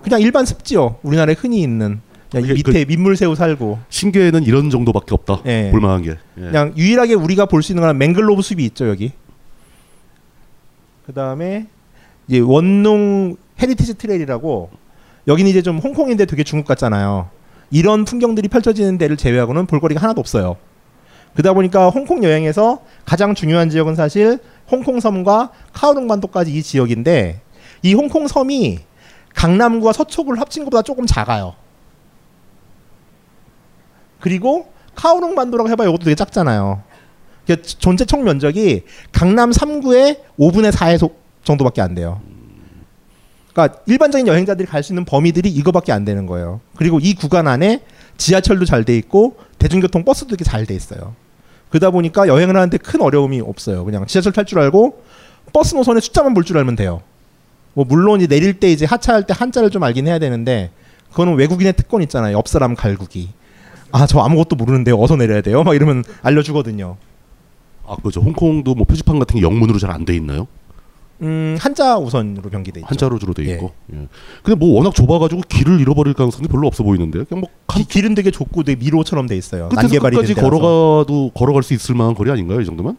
그냥 일반 습지요. 우리나라에 흔히 있는 그냥 밑에 민물새우 살고 신계에는 이런 정도밖에 없다. 예. 볼만한 게. 예. 그냥 유일하게 우리가 볼 수 있는 건 맹그로브 숲이 있죠 여기. 그 다음에 이제 원롱 heritage trail이라고 여기는 이제 좀 홍콩인데 되게 중국 같잖아요. 이런 풍경들이 펼쳐지는 데를 제외하고는 볼거리가 하나도 없어요. 그러다 보니까 홍콩 여행에서 가장 중요한 지역은 사실 홍콩 섬과 카오룽 반도까지 이 지역인데 이 홍콩 섬이 강남구와 서초구를 합친 것보다 조금 작아요. 그리고 카오룽 반도라고 해봐야 이것도 되게 작잖아요. 전체 총 면적이 강남 3구의 5분의 4의 정도밖에 안 돼요. 그러니까 일반적인 여행자들이 갈 수 있는 범위들이 이거밖에 안 되는 거예요. 그리고 이 구간 안에 지하철도 잘 돼 있고 대중교통 버스도 이렇게 잘 돼 있어요. 그러다 보니까 여행을 하는데 큰 어려움이 없어요. 그냥 지하철 탈 줄 알고 버스 노선의 숫자만 볼 줄 알면 돼요. 뭐 물론 이제 내릴 때 이제 하차할 때 한자를 좀 알긴 해야 되는데 그거는 외국인의 특권 있잖아요. 옆 사람 갈구기. 아 저 아무것도 모르는데요. 어서 내려야 돼요. 막 이러면 알려주거든요. 아 그죠. 홍콩도 뭐 표지판 같은 게 영문으로 잘 안 돼 있나요? 음 한자 우선으로 변기돼 있죠. 한자로 주로 돼 있고. 예. 근데 뭐 워낙 좁아가지고 길을 잃어버릴 가능성이 별로 없어 보이는데 그냥 뭐 기, 길은 되게 좁고 되게 미로처럼 돼 있어요. 끝에서 끝까지. 걸어가도 걸어갈 수 있을 만한 거리 아닌가요? 이 정도면?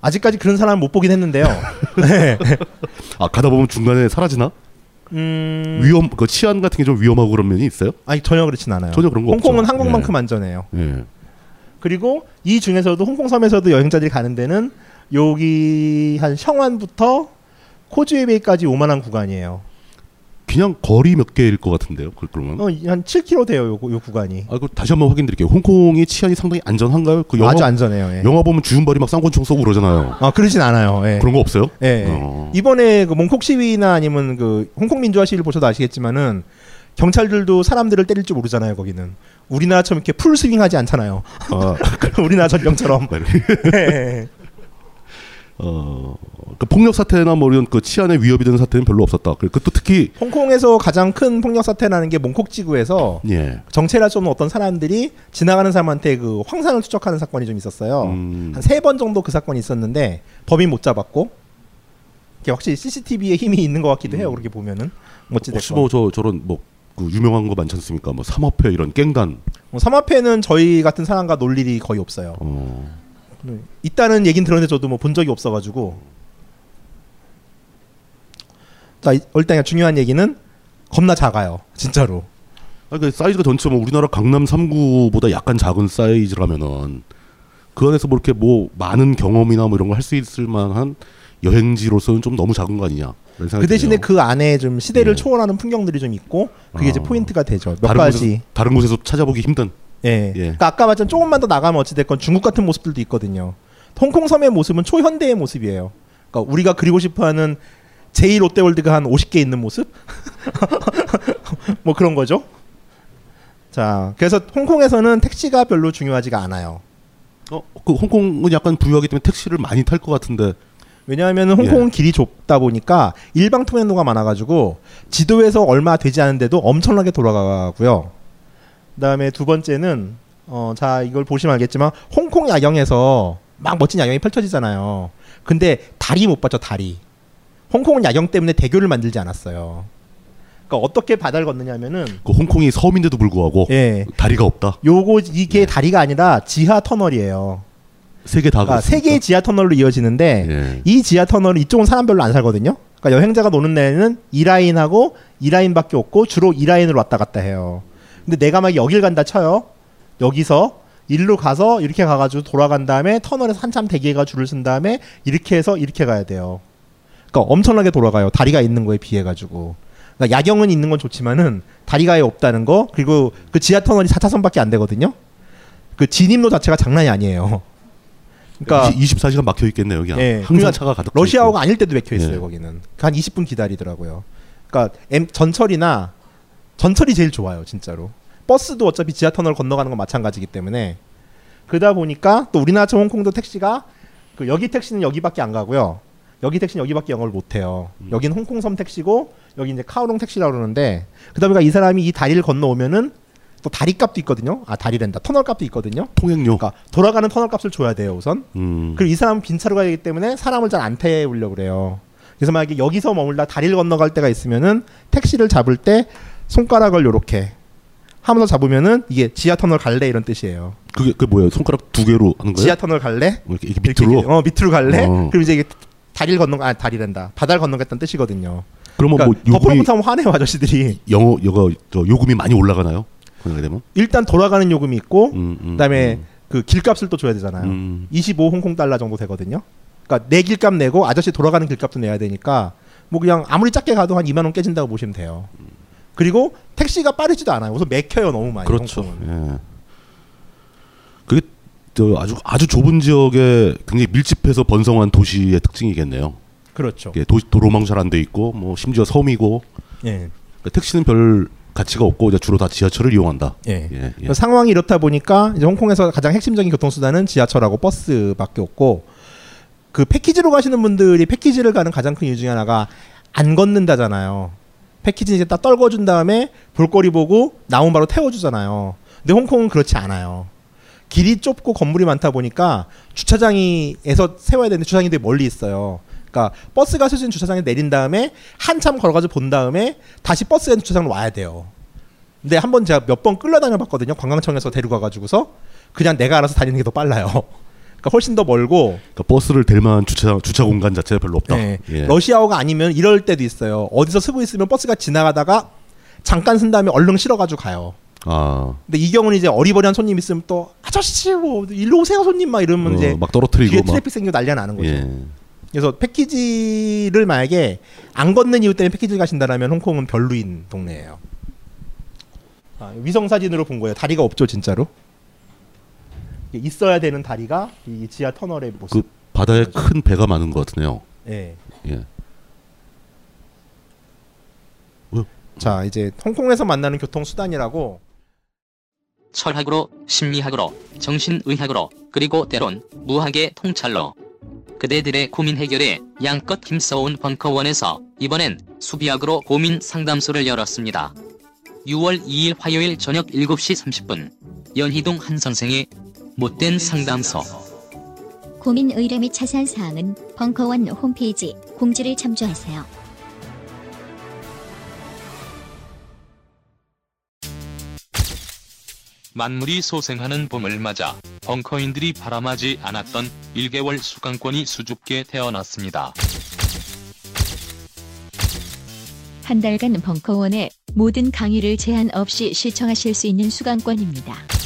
아직까지 그런 사람 못 보긴 했는데요. 네. 아 가다 보면 중간에 사라지나? 음... 위험 그 치안 같은 게 좀 위험하고 그런 면이 있어요? 아니 전혀 그렇진 않아요. 전혀 그런 거 홍콩은 없죠. 한국만큼 예. 안전해요. 예. 그리고 이 중에서도 홍콩 섬에서도 여행자들이 가는 데는 여기 한 성완부터 코즈웨이까지 오만한 구간이에요. 그냥 거리 몇 개일 것 같은데요. 그- 그러면. 어, 한 7km 돼요, 요, 요 구간이. 아, 그 다시 한번 확인드릴게요. 홍콩이 치안이 상당히 안전한가요? 그 영화, 아주 안전해요. 예. 영화 보면 주윤발이 막 쌍권총 쏘고 그러잖아요. 아 그러진 않아요. 예. 그런 거 없어요? 예. 어. 이번에 그 몽콕 시위나 아니면 그 홍콩 민주화 시위를 보셔도 아시겠지만은 경찰들도 사람들을 때릴 줄 모르잖아요. 거기는 우리나라처럼 이렇게 풀 스윙하지 않잖아요. 아, 우리나라 전경처럼. 네. 예. 어, 그 폭력 사태나 뭐 이런 그 치안에 위협이 되는 사태는 별로 없었다. 그또 특히 홍콩에서 가장 큰 폭력 사태라는 게 몽콕 지구에서 예. 수 없는 어떤 사람들이 지나가는 사람한테 그 황산을 투척하는 사건이 좀 있었어요. 음. 한세 번 정도 그 사건이 있었는데 범인 못 잡았고 이게 확실히 CCTV에 힘이 있는 것 같기도 해요. 그렇게 보면은 혹시 어찌됐건 뭐저 저런 뭐 그 유명한 거 많지 않습니까? 뭐 삼합회 이런 깽단. 뭐 삼합회는 저희 같은 사람과 놀 일이 거의 없어요. 어. 네. 있다는 얘긴 들었는데 저도 뭐 본 적이 없어가지고. 자 이- 일단 중요한 얘기는 겁나 작아요. 진짜로. 아, 그 사이즈가 전체 뭐 우리나라 강남 3구보다 약간 작은 사이즈라면은 그 안에서 뭐 이렇게 뭐 많은 경험이나 뭐 이런 거할수 있을 만한 여행지로서는 좀 너무 작은 거 아니냐. 그 대신에 드네요. 그 안에 좀 시대를 초월하는 풍경들이 좀 있고 그게 이제 아. 포인트가 되죠. 몇 다른 가지. 곳에서, 다른 곳에서 찾아보기 힘든. 예. 예. 그러니까 아까 말했던 조금만 더 나가면 어찌됐건 중국 같은 모습들도 있거든요. 홍콩 섬의 모습은 초현대의 모습이에요. 그러니까 우리가 그리고 싶어하는 제2 롯데월드가 한 50개 있는 모습? 뭐 그런 거죠. 자, 그래서 홍콩에서는 택시가 별로 중요하지가 않아요. 어, 그 홍콩은 약간 부유하기 때문에 택시를 많이 탈 것 같은데. 왜냐하면 홍콩은 길이 좁다 보니까 일방 통행로가 많아가지고 지도에서 얼마 되지 않은데도 엄청나게 돌아가고요. 그다음에 두 번째는 어, 자 이걸 보시면 알겠지만 홍콩 야경에서 막 멋진 야경이 펼쳐지잖아요. 근데 다리 못 봤죠 다리. 홍콩은 야경 때문에 대교를 만들지 않았어요. 그러니까 어떻게 바다를 걷느냐면은 그 홍콩이 섬인데도 불구하고 예. 다리가 없다. 요거 이게 다리가 아니라 지하 터널이에요. 세개 다. 그러니까 세 개의 지하 터널로 이어지는데 예. 이 지하 터널 이쪽은 사람 별로 안 살거든요. 그러니까 여행자가 노는 데는 이 라인하고 이 라인밖에 없고 주로 이 라인으로 왔다 갔다 해요. 근데 내가 막 여길 간다 쳐요. 여기서 일로 가서 이렇게 가가지고 돌아간 다음에 터널에서 한참 대기해가 줄을 쓴 다음에 이렇게 해서 이렇게 가야 돼요. 그러니까 엄청나게 돌아가요. 다리가 있는 거에 비해 가지고. 그러니까 야경은 있는 건 좋지만은 다리가 아예 없다는 거 그리고 그 지하 터널이 4차선밖에 안 되거든요. 그 진입로 자체가 장난이 아니에요. 그러니까 24시간 막혀 있겠네요. 그냥 예, 항상 그러니까 차가 가득. 러시아어가 아닐 때도 막혀 있어요 예. 거기는 한 20분 기다리더라고요. 그러니까 전철이나 전철이 제일 좋아요 진짜로. 버스도 어차피 지하 터널 건너가는 건 마찬가지기 때문에 그러다 보니까 또 우리나라처럼 홍콩도 택시가 그 여기 택시는 여기밖에 안 가고요. 여기 택시는 여기밖에 영어를 못 해요. 음. 여기는 홍콩섬 택시고 여기 이제 카오롱 택시라고 그러는데 보니까 이 사람이 이 다리를 건너오면은 또 다리 값도 있거든요. 아 다리랜다. 터널 값도 있거든요. 통행료. 그러니까 돌아가는 터널 값을 줘야 돼요 우선. 음. 그리고 이 사람은 빈 차로 가야 되기 때문에 사람을 잘 안 태우려고 그래요. 그래서 만약에 여기서 머물다 다리를 건너갈 때가 있으면은 택시를 잡을 때 손가락을 요렇게 하면서 잡으면은 이게 지하 터널 갈래 이런 뜻이에요. 그게 그 뭐예요? 손가락 두 개로 하는 거예요? 지하 터널 갈래? 뭐 이렇게, 이렇게 밑으로. 이렇게, 어 밑으로 갈래? 어. 그럼 이제 이게 다리를 건너 아 다리랜다. 바다를 건너겠다는 뜻이거든요. 그러면 그러니까 뭐 요금이 덮어놓고 하면 화내요 아저씨들이. 영어 이거 저 요금이 많이 올라가나요? 그러게 되면. 일단 돌아가는 요금이 있고 음, 음, 그다음에 그 길값을 또 줘야 되잖아요. 음. 25 홍콩 달러 정도 되거든요. 그러니까 내 길값 내고 아저씨 돌아가는 길값도 내야 되니까 뭐 그냥 아무리 작게 가도 한 2만 원 깨진다고 보시면 돼요. 그리고 택시가 빠르지도 않아요. 우선 맥혀요 너무 많이. 그렇죠. 홍콩은. 예. 그게 저 아주 아주 좁은 지역에 굉장히 밀집해서 번성한 도시의 특징이겠네요. 그렇죠. 예, 도, 도로망 잘 안 돼 있고 뭐 심지어 섬이고 예. 그러니까 택시는 별 가치가 없고 이제 주로 다 지하철을 이용한다. 예. 예, 예. 상황이 이렇다 보니까 이제 홍콩에서 가장 핵심적인 교통수단은 지하철하고 버스밖에 없고 그 패키지로 가시는 분들이 패키지를 가는 가장 큰 이유 중에 하나가 안 걷는다잖아요. 패키지 이제 딱 떨궈준 다음에 볼거리 보고 나온 바로 태워주잖아요. 근데 홍콩은 그렇지 않아요. 길이 좁고 건물이 많다 보니까 주차장이에서 세워야 되는데 주차장이 되게 멀리 있어요. 그러니까 버스가 서진 주차장에 내린 다음에 한참 걸어가지고 본 다음에 다시 버스에 주차장으로 와야 돼요. 근데 한 번 제가 몇 번 끌려다녀 봤거든요. 관광청에서 데리고 가가지고서 그냥 내가 알아서 다니는 게 더 빨라요. 그러니까 훨씬 더 멀고 그러니까 버스를 댈 만한 주차 주차 공간 자체가 별로 없다. 네. 예. 러시아워가 아니면 이럴 때도 있어요. 어디서 서고 있으면 버스가 지나가다가 잠깐 선 다음에 얼른 실어가지고 가요. 아, 근데 이 경우는 이제 어리버리한 손님 있으면 또 아저씨 뭐 일로 오세요 손님 막 이러면 어, 이제 막 떨어뜨리고 뒤에 막. 트래픽 생기고 난리가 나는 거죠. 예. 그래서 패키지를 만약에 안 걷는 이유 때문에 패키지를 가신다라면 홍콩은 별로인 동네예요. 아, 위성 사진으로 본 거예요. 다리가 없죠, 진짜로. 있어야 되는 다리가 이 지하 터널의 모습. 그 바다에 큰 배가 많은 것 같네요. 예. 예. 자, 이제 홍콩에서 만나는 교통 수단이라고 철학으로, 심리학으로, 정신의학으로, 그리고 때론 무학의 통찰로 그대들의 고민 해결에 양껏 힘써온 벙커원에서 이번엔 수비학으로 고민 상담소를 열었습니다. 6월 2일 화요일 저녁 7시 30분 연희동 한 선생의 못된 상담소 고민 의뢰 및 자세한 사항은 벙커원 홈페이지 공지를 참조하세요. 만물이 소생하는 봄을 맞아 벙커인들이 바람하지 않았던 1개월 수강권이 수줍게 태어났습니다. 한 달간 벙커원의 모든 강의를 제한 없이 시청하실 수 있는 수강권입니다.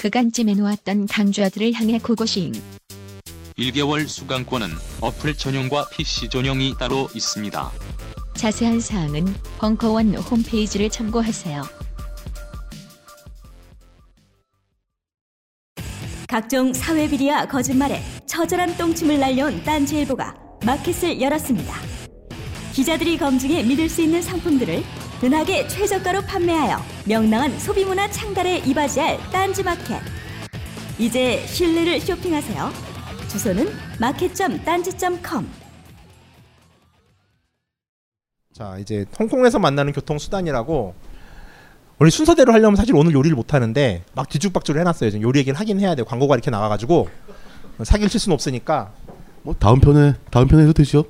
그간 찜해놓았던 강좌들을 향해 고고싱 1개월 수강권은 어플 전용과 PC 전용이 따로 있습니다. 자세한 사항은 벙커원 홈페이지를 참고하세요. 각종 사회 비리와 거짓말에 처절한 똥침을 날려온 딴지일보가 마켓을 열었습니다. 기자들이 검증해 믿을 수 있는 상품들을 은하계 최저가로 판매하여 명랑한 소비문화 창달에 이바지할 딴지마켓. 이제 신뢰를 쇼핑하세요. 주소는 마켓.딴지.com 자, 이제 홍콩에서 만나는 교통 수단이라고 원래 순서대로 하려면 사실 오늘 요리를 못 하는데 막 뒤죽박죽을 해놨어요. 지금 요리 얘기를 하긴 해야 돼. 광고가 이렇게 나와가지고 사기를 칠 수는 없으니까. 뭐 다음 편에 다음 편에 해도 되죠.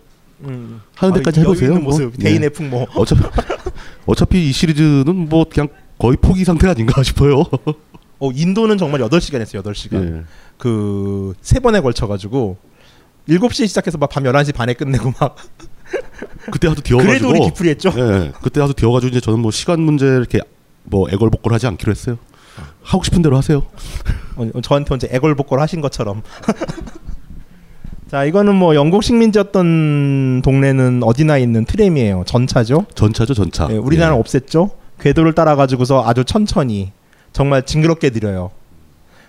음. 하는 아, 데까지 여유 해보세요. 있는 뭐. 모습, 대인의 풍모. 어차피 어차피 이 시리즈는 뭐 그냥 거의 포기 상태 아닌가 싶어요. 어, 인도는 정말 8시간 했어요. 8시간. 예. 그세 번에 걸쳐 가지고 7시에 시작해서 막 밤 11시 반에 끝내고 막 그때 하도 뒤어가지고 그래도 우리 뒤풀이했죠. 예, 그때 하도 뒤어가지고 이제 저는 뭐 시간 문제 이렇게 뭐 애걸복걸 하지 않기로 했어요. 하고 싶은 대로 하세요. 어, 저한테 언제 애걸복걸 하신 것처럼. 자, 이거는 뭐 영국 식민지였던 동네는 어디나 있는 트램이에요. 전차죠. 전차죠, 전차. 네, 우리나라 예. 는 없앴죠. 궤도를 따라 가지고서 아주 천천히 정말 징그럽게 느려요.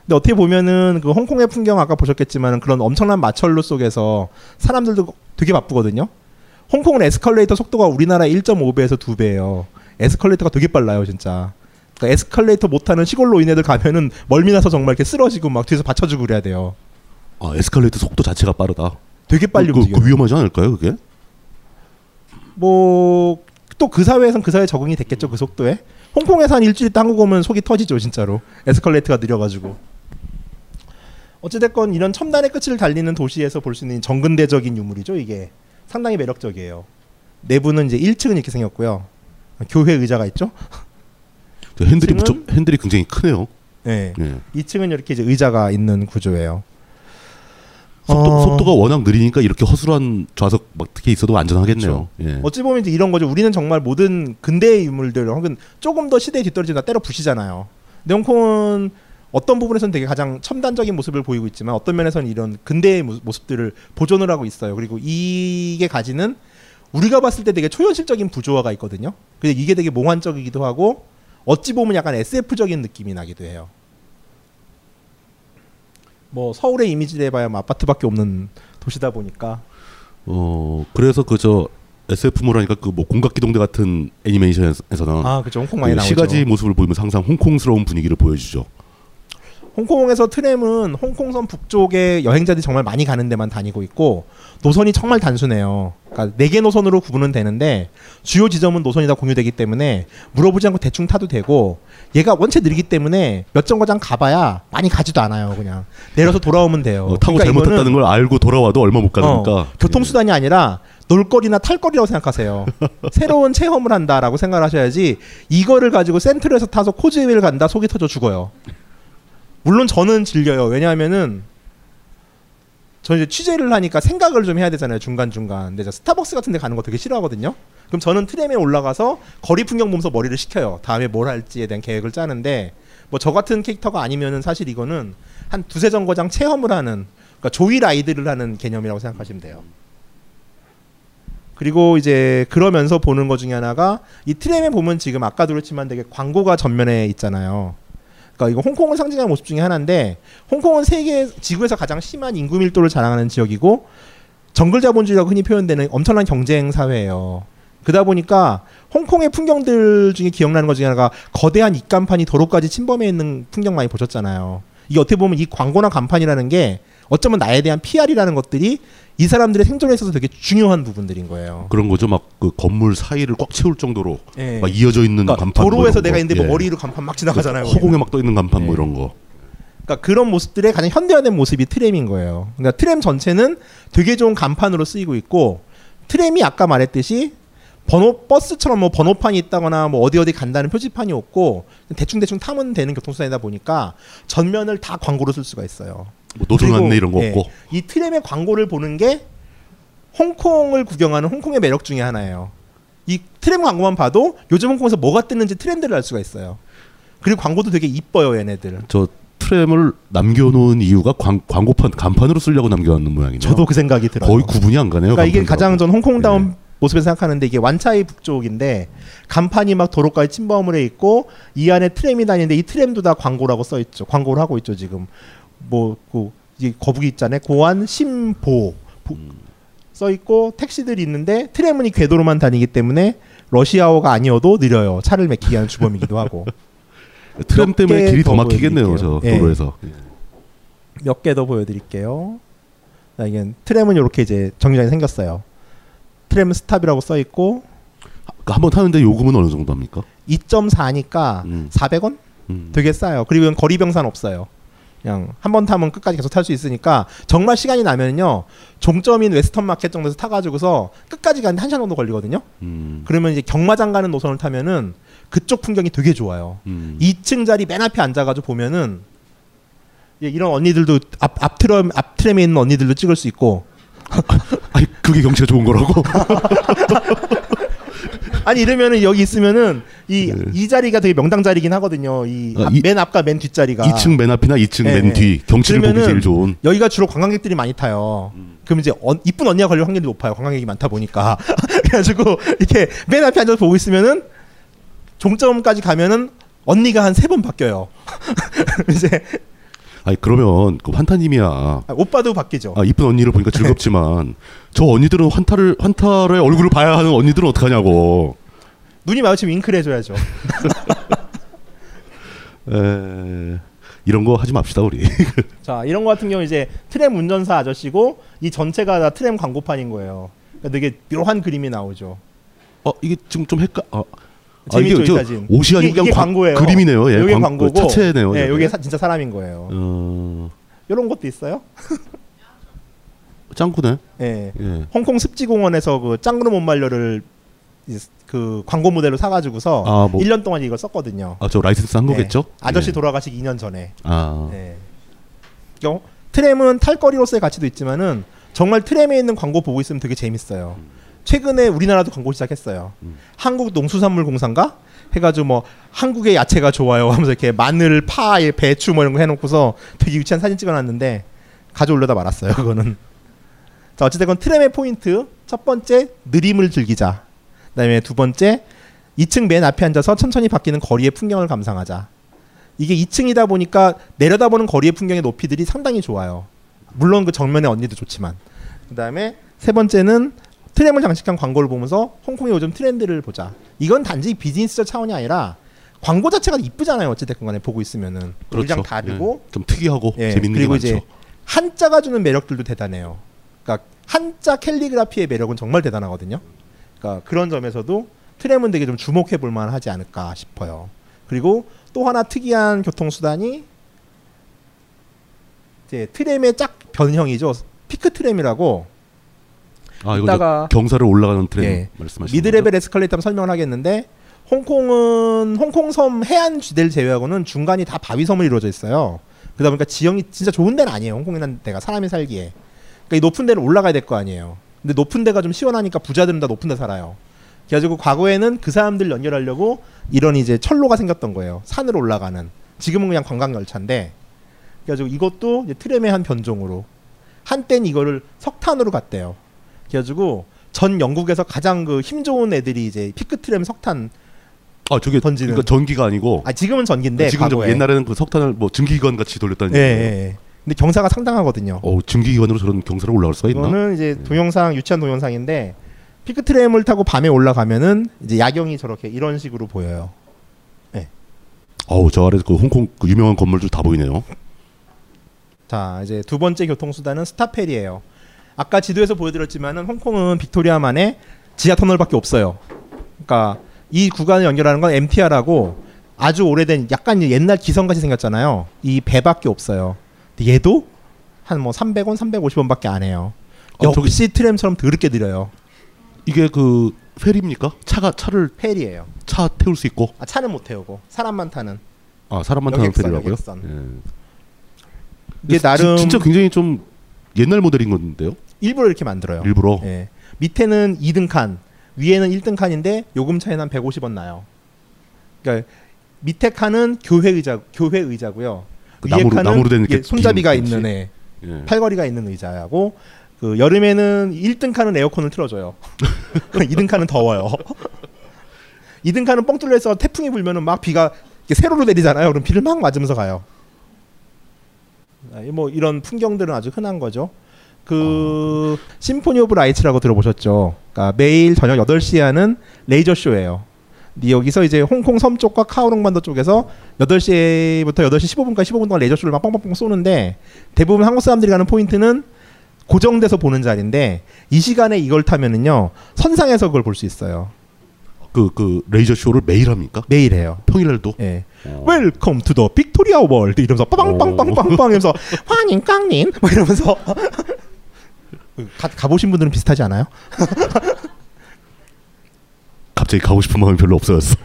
근데 어떻게 보면은 그 홍콩의 풍경 아까 보셨겠지만 그런 엄청난 마철로 속에서 사람들도 되게 바쁘거든요. 홍콩은 에스컬레이터 속도가 우리나라 1.5배에서 2배예요. 에스컬레이터가 되게 빨라요, 진짜. 그러니까 에스컬레이터 못하는 시골 노인네들 가면은 멀미 나서 정말 이렇게 쓰러지고 막 뒤에서 받쳐주고 그래야 돼요. 아, 에스컬레이터 속도 자체가 빠르다. 되게 빨리 그, 그, 움직여요. 그 위험하지 않을까요, 그게? 뭐 또 그 사회에선 그 사회 적응이 됐겠죠 그 속도에 홍콩에서 한 일주일 있다 한국 오면 속이 터지죠 진짜로 에스컬레이터가 느려가지고 어찌됐건 이런 첨단의 끝을 달리는 도시에서 볼 수 있는 정근대적인 유물이죠 이게 상당히 매력적이에요 내부는 이제 1층은 이렇게 생겼고요 교회 의자가 있죠 저 핸들이 무척 핸들이 굉장히 크네요. 네. 예. 2층은 이렇게 이제 의자가 있는 구조예요 속도, 어. 속도 가 워낙 느리니까 이렇게 허술한 좌석 막 특히 있어도 안전하겠네요. 예. 어찌 보면 이런 거죠. 우리는 정말 모든 근대의 유물들 혹은 조금 더 시대에 뒤떨어지나 때려 부시잖아요. 근데 홍콩은 어떤 부분에서는 되게 가장 첨단적인 모습을 보이고 있지만 어떤 면에서는 이런 근대의 모- 모습들을 보존을 하고 있어요. 그리고 이게 가지는 우리가 봤을 때 되게 초현실적인 부조화가 있거든요. 근데 이게 되게 몽환적이기도 하고 어찌 보면 약간 SF적인 느낌이 나기도 해요. 뭐 서울의 이미지를 해봐야 뭐 아파트밖에 없는 도시다 보니까 어 그래서 그저 SF물 하니까 그 뭐 공각기동대 같은 애니메이션에서는 아, 그죠. 홍콩 많이 그 나오죠. 시가지 모습을 보이면서 항상 홍콩스러운 분위기를 보여주죠. 홍콩에서 트램은 홍콩선 북쪽에 여행자들이 정말 많이 가는 데만 다니고 있고 노선이 정말 단순해요. 그러니까 네 개 노선으로 구분은 되는데 주요 지점은 노선이 다 공유되기 때문에 물어보지 않고 대충 타도 되고 얘가 원체 느리기 때문에 몇 정거장 가봐야 많이 가지도 않아요. 그냥 내려서 돌아오면 돼요. 어, 타고 그러니까 잘못했다는 걸 알고 돌아와도 얼마 못 가니까 어, 교통수단이 아니라 놀거리나 탈거리라고 생각하세요. 새로운 체험을 한다라고 생각을 하셔야지 이거를 가지고 센트럴에서 타서 코즈웨이를 간다 속이 터져 죽어요. 물론 저는 질려요. 왜냐하면은 저 이제 취재를 하니까 생각을 좀 해야 되잖아요. 중간 중간. 근데 저 스타벅스 같은 데 가는 거 되게 싫어하거든요. 그럼 저는 트램에 올라가서 거리 풍경 보면서 머리를 식혀요. 다음에 뭘 할지에 대한 계획을 짜는데 뭐 저 같은 캐릭터가 아니면은 사실 이거는 한 두세 정거장 체험을 하는 그러니까 조이 라이드를 하는 개념이라고 생각하시면 돼요. 그리고 이제 그러면서 보는 것 중에 하나가 이 트램에 보면 지금 아까도 그렇지만 되게 광고가 전면에 있잖아요. 그러니까 이거 홍콩을 상징하는 모습 중에 하나인데 홍콩은 세계 지구에서 가장 심한 인구 밀도를 자랑하는 지역이고 정글 자본주의라고 흔히 표현되는 엄청난 경쟁 사회예요. 그러다 보니까 홍콩의 풍경들 중에 기억나는 것 중에 하나가 거대한 입간판이 도로까지 침범해 있는 풍경 많이 보셨잖아요. 이게 어떻게 보면 이 광고나 간판이라는 게 어쩌면 나에 대한 PR이라는 것들이 이 사람들의 생존에 있어서 되게 중요한 부분들인 거예요. 그런 거죠. 막 그 건물 사이를 꽉 채울 정도로 예. 막 이어져 있는 그러니까 간판. 뭐 도로에서 이런 내가 거. 있는데 뭐 예. 머리로 간판 막 지나가잖아요. 허공에 막 떠 있는 간판 예. 뭐 이런 거. 그러니까 그런 모습들의 가장 현대화된 모습이 트램인 거예요. 그러니까 트램 전체는 되게 좋은 간판으로 쓰이고 있고 트램이 아까 말했듯이 번호 버스처럼 뭐 번호판이 있다거나 뭐 어디 어디 간다는 표지판이 없고 대충 대충 타면 되는 교통수단이다 보니까 전면을 다 광고로 쓸 수가 있어요. 뭐 노선 안내 이런 거 예, 없고. 이 트램의 광고를 보는 게 홍콩을 구경하는 홍콩의 매력 중에 하나예요. 이 트램 광고만 봐도 요즘 홍콩에서 뭐가 뜨는지 트렌드를 알 수가 있어요. 그리고 광고도 되게 이뻐요, 얘네들. 저 트램을 남겨놓은 이유가 광, 광고판 간판으로 쓰려고 남겨놓는 모양이네요. 저도 그 생각이 들어요. 거의 구분이 안 가네요. 그러니까 이게. 가장 전 홍콩다운 모습을 생각하는데 이게 완차이 북쪽인데 간판이 막 도로까지 침범을 해 있고 이 안에 트램이 다니는데 이 트램도 다 광고라고 써 있죠. 광고를 하고 있죠 지금. 뭐그 거북이 있잖아요. 고안 심보 보- 써 있고 택시들이 있는데 트램은 이 궤도로만 다니기 때문에 러시아워가 아니어도 느려요. 차를 막히게 하는 주범이기도 하고. 트램 몇 때문에 개 길이 더더 막히겠네요. 저 예. 도로에서. 몇개 더 보여드릴게요. 자, 이게 트램은 이렇게 이제 정류장이 생겼어요. tram stop이라고 써 있고 그러니까 한번 타는데 요금은 어느 정도 합니까? 2.4니까 400원? 되게 싸요. 그리고 이건 거리 병산 없어요. 그냥 한 번 타면 끝까지 계속 탈 수 있으니까 정말 시간이 나면요 종점인 웨스턴 마켓 정도에서 타가지고서 끝까지 가는데 한 시간 정도 걸리거든요. 음. 그러면 이제 경마장 가는 노선을 타면은 그쪽 풍경이 되게 좋아요. 음. 2층 자리 맨 앞에 앉아가지고 보면은 예, 이런 언니들도 앞, 앞 트램 앞 트램에 있는 언니들도 찍을 수 있고. 아니 그게 경치가 좋은 거라고? 아니 이러면은 여기 있으면은 이이 자리가 되게 명당 자리긴 하거든요. 이 아, 이- 앞과 맨 뒷자리가 2층 맨 앞이나 2층 예, 맨 예. 뒤 경치를 보기 제일 좋은. 여기가 주로 관광객들이 많이 타요. 그럼 이제 어, 이쁜 언니가 걸릴 확률이 높아요. 관광객이 많다 보니까. 그래가지고 이렇게 맨 앞에 앉아서 보고 있으면은 종점까지 가면은 언니가 한 세 번 바뀌어요. 이제 아니 그러면 그 환타님이야. 아, 오빠도 바뀌죠. 아 이쁜 언니를 보니까 즐겁지만 저 언니들은 환타를 환타의 얼굴을 봐야 하는 언니들은 어떡하냐고. 눈이 마주치면 윙크를 해줘야죠. 에, 이런 거 하지 맙시다 우리. 자 이런 거 같은 경우 이제 트램 운전사 아저씨고 이 전체가 다 트램 광고판인 거예요. 그러니까 되게 묘한 그림이 나오죠. 어 이게 지금 좀 헷갈. 아, 재밌죠 아, 이저 사진. 옷이 아니고 광- 광고예요. 그림이네요. 예, 이게 광- 광고고. 차체네요. 예. 이게 사- 진짜 사람인 거예요. 어, 이런 것도 있어요. 짱구네. 예. 예. 홍콩 습지공원에서 그 짱구르 못말려를 이- 그 광고 모델로 사가지고서 아, 뭐- 1년 동안 이걸 썼거든요. 아 저 라이센스 한 예. 거겠죠? 아저씨 예. 돌아가시기 2년 전에. 아. 예. 그러니까 트램은 탈거리로서의 가치도 있지만은 정말 트램에 있는 광고 보고 있으면 되게 재밌어요. 최근에 우리나라도 광고 시작했어요. 한국 농수산물 공사인가 해가지고 뭐 한국의 야채가 좋아요 하면서 이렇게 마늘, 파, 배추 뭐 이런 거 해놓고서 되게 유치한 사진 찍어놨는데 가져올려다 말았어요. 그거는. 자 어찌됐건 트램의 포인트 첫 번째 느림을 즐기자. 그다음에 두 번째 2층 맨 앞에 앉아서 천천히 바뀌는 거리의 풍경을 감상하자. 이게 2층이다 보니까 내려다보는 거리의 풍경의 높이들이 상당히 좋아요. 물론 그 정면의 언니도 좋지만. 그다음에 세 번째는 트램을 장식한 광고를 보면서 홍콩의 요즘 트렌드를 보자. 이건 단지 비즈니스적 차원이 아니라 광고 자체가 이쁘잖아요. 어찌됐건 간에 보고 있으면은 그렇죠. 다르고 예. 좀 특이하고 예, 재밌는 그리고 게 이제. 한자가 주는 매력들도 대단해요. 그러니까 한자 캘리그라피의 매력은 정말 대단하거든요. 그러니까 그런 점에서도 트램은 되게 좀 주목해 볼 만하지 않을까 싶어요. 그리고 또 하나 특이한 교통수단이 이제 트램의 짝 변형이죠. 피크 트램이라고 아 이거 이따가- 경사를 올라가는 트램 예. 말씀하시는 미드레벨 에스컬레이터 한번 설명을 하겠는데 홍콩은 홍콩섬 해안 지대를 제외하고는 중간이 다 바위섬으로 이루어져 있어요. 그러다 보니까 지형이 진짜 좋은 데는 아니에요. 홍콩이라는 데가 사람이 살기에. 그러니까 이 높은 데를 올라가야 될 거 아니에요. 근데 높은 데가 좀 시원하니까 부자들은 다 높은 데 살아요. 그래가지고 과거에는 그 사람들 연결하려고 이런 이제 철로가 생겼던 거예요. 산으로 올라가는. 지금은 그냥 관광 열차인데. 그래가지고 이것도 트램의 한 변종으로 한때는 이거를 석탄으로 갔대요. 그래가지고 전 영국에서 가장 그 힘 좋은 애들이 이제 피크 트램 석탄 아 저게 던지는. 그러니까 전기가 아니고 아 지금은 전기인데 지금 좀 과거에. 옛날에는 그 석탄을 뭐 증기기관 같이 돌렸다는 예, 얘기예요. 예, 예. 근데 경사가 상당하거든요. 어 증기기관으로 저런 경사를 올라갈 수가 있나? 이거는 이제 동영상 유치한 동영상인데 피크 트램을 타고 밤에 올라가면은 이제 야경이 저렇게 이런 식으로 보여요. 어우 저 아래 그 홍콩 그 유명한 건물들 다 보이네요. 자 이제 두 번째 교통수단은 스타펠이에요. 아까 지도에서 보여드렸지만은 홍콩은 빅토리아만에 지하 터널밖에 없어요. 그러니까 이 구간을 연결하는 건 MTR하고 아주 오래된 약간 옛날 기성같이 생겼잖아요. 이 배밖에 없어요. 얘도 한 뭐 300원, 350원밖에 안 해요. 어, 저기- 역시 트램처럼 더럽게 느려요. 이게 그 페리입니까? 차가 차를 페리예요. 차 태울 수 있고 아 차는 못 태우고 사람만 타는. 아 사람만 타는 페리라고요? 예. 이게 지- 나름 진짜 굉장히 좀 옛날 모델인 건데요. 일부러 이렇게 만들어요. 일부러. 예. 밑에는 2등 칸, 위에는 1등 칸인데 요금 차이는 한 150원 나요. 그러니까 밑에 칸은 교회 의자 교회 의자고요. 그 위에 나무로- 칸은 나무로 된 이렇게 손잡이가 긴 있는. 애, 예. 팔걸이가 있는 의자하고 그 여름에는 1등 칸은 에어컨을 틀어줘요. 2등 칸은 더워요. 2등 칸은 뻥 뚫려 있어 태풍이 불면은 막 비가 세로로 내리잖아요. 그럼 비를 막 맞으면서 가요. 아, 뭐 이런 풍경들은 아주 흔한 거죠. 그 Symphony of Lights라고 들어보셨죠? 그러니까 매일 저녁 8시에 하는 레이저 쇼예요. 여기서 이제 홍콩 섬 쪽과 카오롱 반도 쪽에서 8시부터 8시 15분까지 15분 동안 레이저 쇼를 막 뻥뻥뻥 쏘는데 대부분 한국 사람들이 가는 포인트는 고정돼서 보는 자리인데 이 시간에 이걸 타면은요 선상에서 그걸 볼 수 있어요. 그 그 레이저 쇼를 매일 합니까? 매일 해요. 평일날도. 예. Welcome to the Victoria World 이러면서 빵빵빵빵빵빵 이러면서 欢迎光临 뭐 이러면서 가, 가보신 분들은 비슷하지 않아요? 갑자기 가고 싶은 마음이 별로 없어졌어.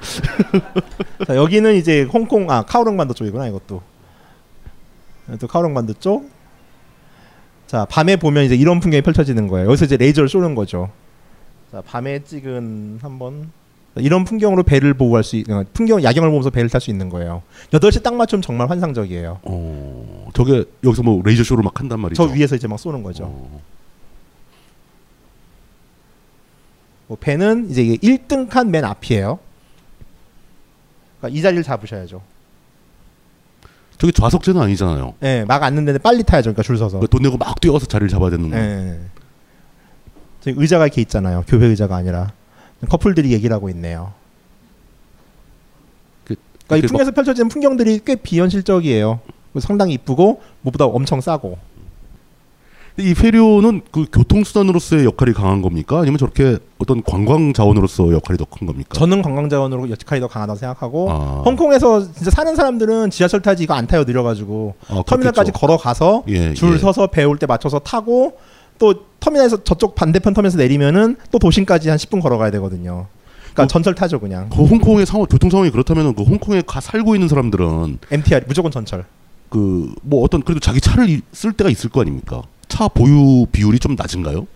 자, 여기는 이제 홍콩 아 카오롱 반도 쪽이구나 이것도 또 카오롱 반도 쪽. 자 밤에 보면 이제 이런 풍경이 펼쳐지는 거예요. 여기서 이제 레이저를 쏘는 거죠. 자 밤에 찍은 한번 이런 풍경으로 배를 갈수 있는 풍경 야경을 보면서 배를 탈 수 있는 거예요. 8시 딱 맞추면 정말 환상적이에요. 어, 저게 여기서 뭐 레이저 쇼를 막 한단 말이죠. 저 위에서 이제 막 쏘는 거죠. 뭐 배는 이제 이게 1등 칸 맨 앞이에요. 그러니까 이 자리를 잡으셔야죠. 저게 좌석제는 아니잖아요. 예, 막 앉는데 빨리 타야죠. 그러니까 줄 서서. 그돈 내고 막 뛰어가서 자리를 잡아야 되는 거. 예. 저기 의자가 이렇게 있잖아요. 교회 의자가 아니라 커플들이 얘기를 하고 있네요. 그러니까 이 그게 풍에서 펼쳐지는 풍경들이 꽤 비현실적이에요. 상당히 이쁘고 무엇보다 엄청 싸고. 이 페리오는 그 교통수단으로서의 역할이 강한 겁니까? 아니면 저렇게 어떤 관광 자원으로서 역할이 더 큰 겁니까? 저는 관광 자원으로 역할이 더 강하다고 생각하고 아. 홍콩에서 진짜 사는 사람들은 지하철 타지 이거 안 타요 느려가지고 아, 터미널까지 그렇겠죠. 걸어가서 예, 줄 예. 서서 배올때 맞춰서 타고 또 터미널에서 저쪽 반대편 터미널에서 내리면은 또 도심까지 한 10분 걸어가야 되거든요. 그러니까 전철 타죠 그냥. 그 홍콩의 상황, 교통 상황이 그렇다면 그 홍콩에 가 살고 있는 사람들은 MTR 무조건 전철. 그 뭐 어떤 그래도 자기 차를 이- 쓸 때가 있을 거 아닙니까? 차 보유 비율이 좀 낮은가요?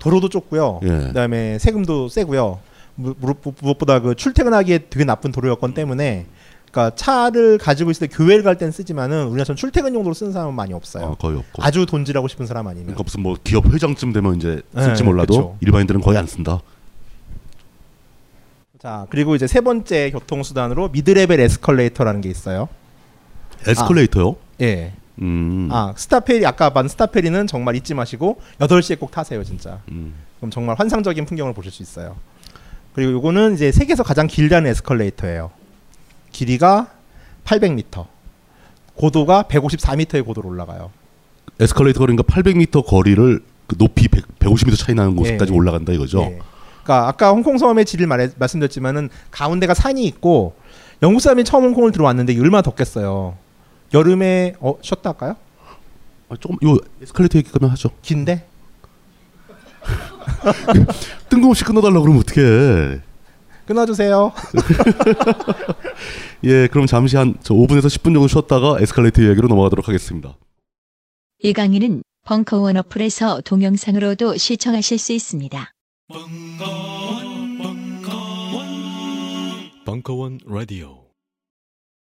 도로도 좁고요. 예. 그다음에 세금도 세고요. 무- 무엇보다 그 출퇴근하기에 되게 나쁜 도로 여건 때문에 그러니까 차를 가지고 있을 때 교회를 갈땐 쓰지만은 우리나라처럼 출퇴근 용도로 쓰는 사람은 많이 없어요. 아, 거의 없고. 아주 돈질하고 싶은 사람 아니면. 그러니까 무슨 뭐 기업 회장쯤 되면 이제 쓸지 네, 몰라도 그쵸. 일반인들은 거의 안 쓴다. 자 그리고 이제 세 번째 교통수단으로 미드레벨 에스컬레이터라는 게 있어요. 에스컬레이터요? 아, 예. 음. 아 스타페리 아까 반 스타페리는 정말 잊지 마시고 8시에 꼭 타세요 진짜. 음. 그럼 정말 환상적인 풍경을 보실 수 있어요. 그리고 요거는 이제 세계에서 가장 길다는 에스컬레이터예요. 길이가 800m, 고도가 154m의 고도로 올라가요. 에스컬레이터 그러니까 800m 거리를 그 높이 100, 150m 차이 나는 곳까지 예. 올라간다 이거죠. 예. 그러니까 아까 홍콩 섬의 질을 말해, 말씀드렸지만은 가운데가 산이 있고 영국 사람이 처음 홍콩을 들어왔는데 얼마나 덥겠어요. 여름에 어 쉬었다 할까요? 아, 조금 요 에스컬레이터 얘기까지 하죠. 긴데? 뜬금없이 끊어달라 그러면 어떡해. 끊어주세요. 예, 그럼 잠시 한저 5분에서 10분 정도 쉬었다가 에스컬레이터 이야기로 넘어가도록 하겠습니다. 이 강의는 벙커원 어플에서 동영상으로도 시청하실 수 있습니다. 벙커원 라디오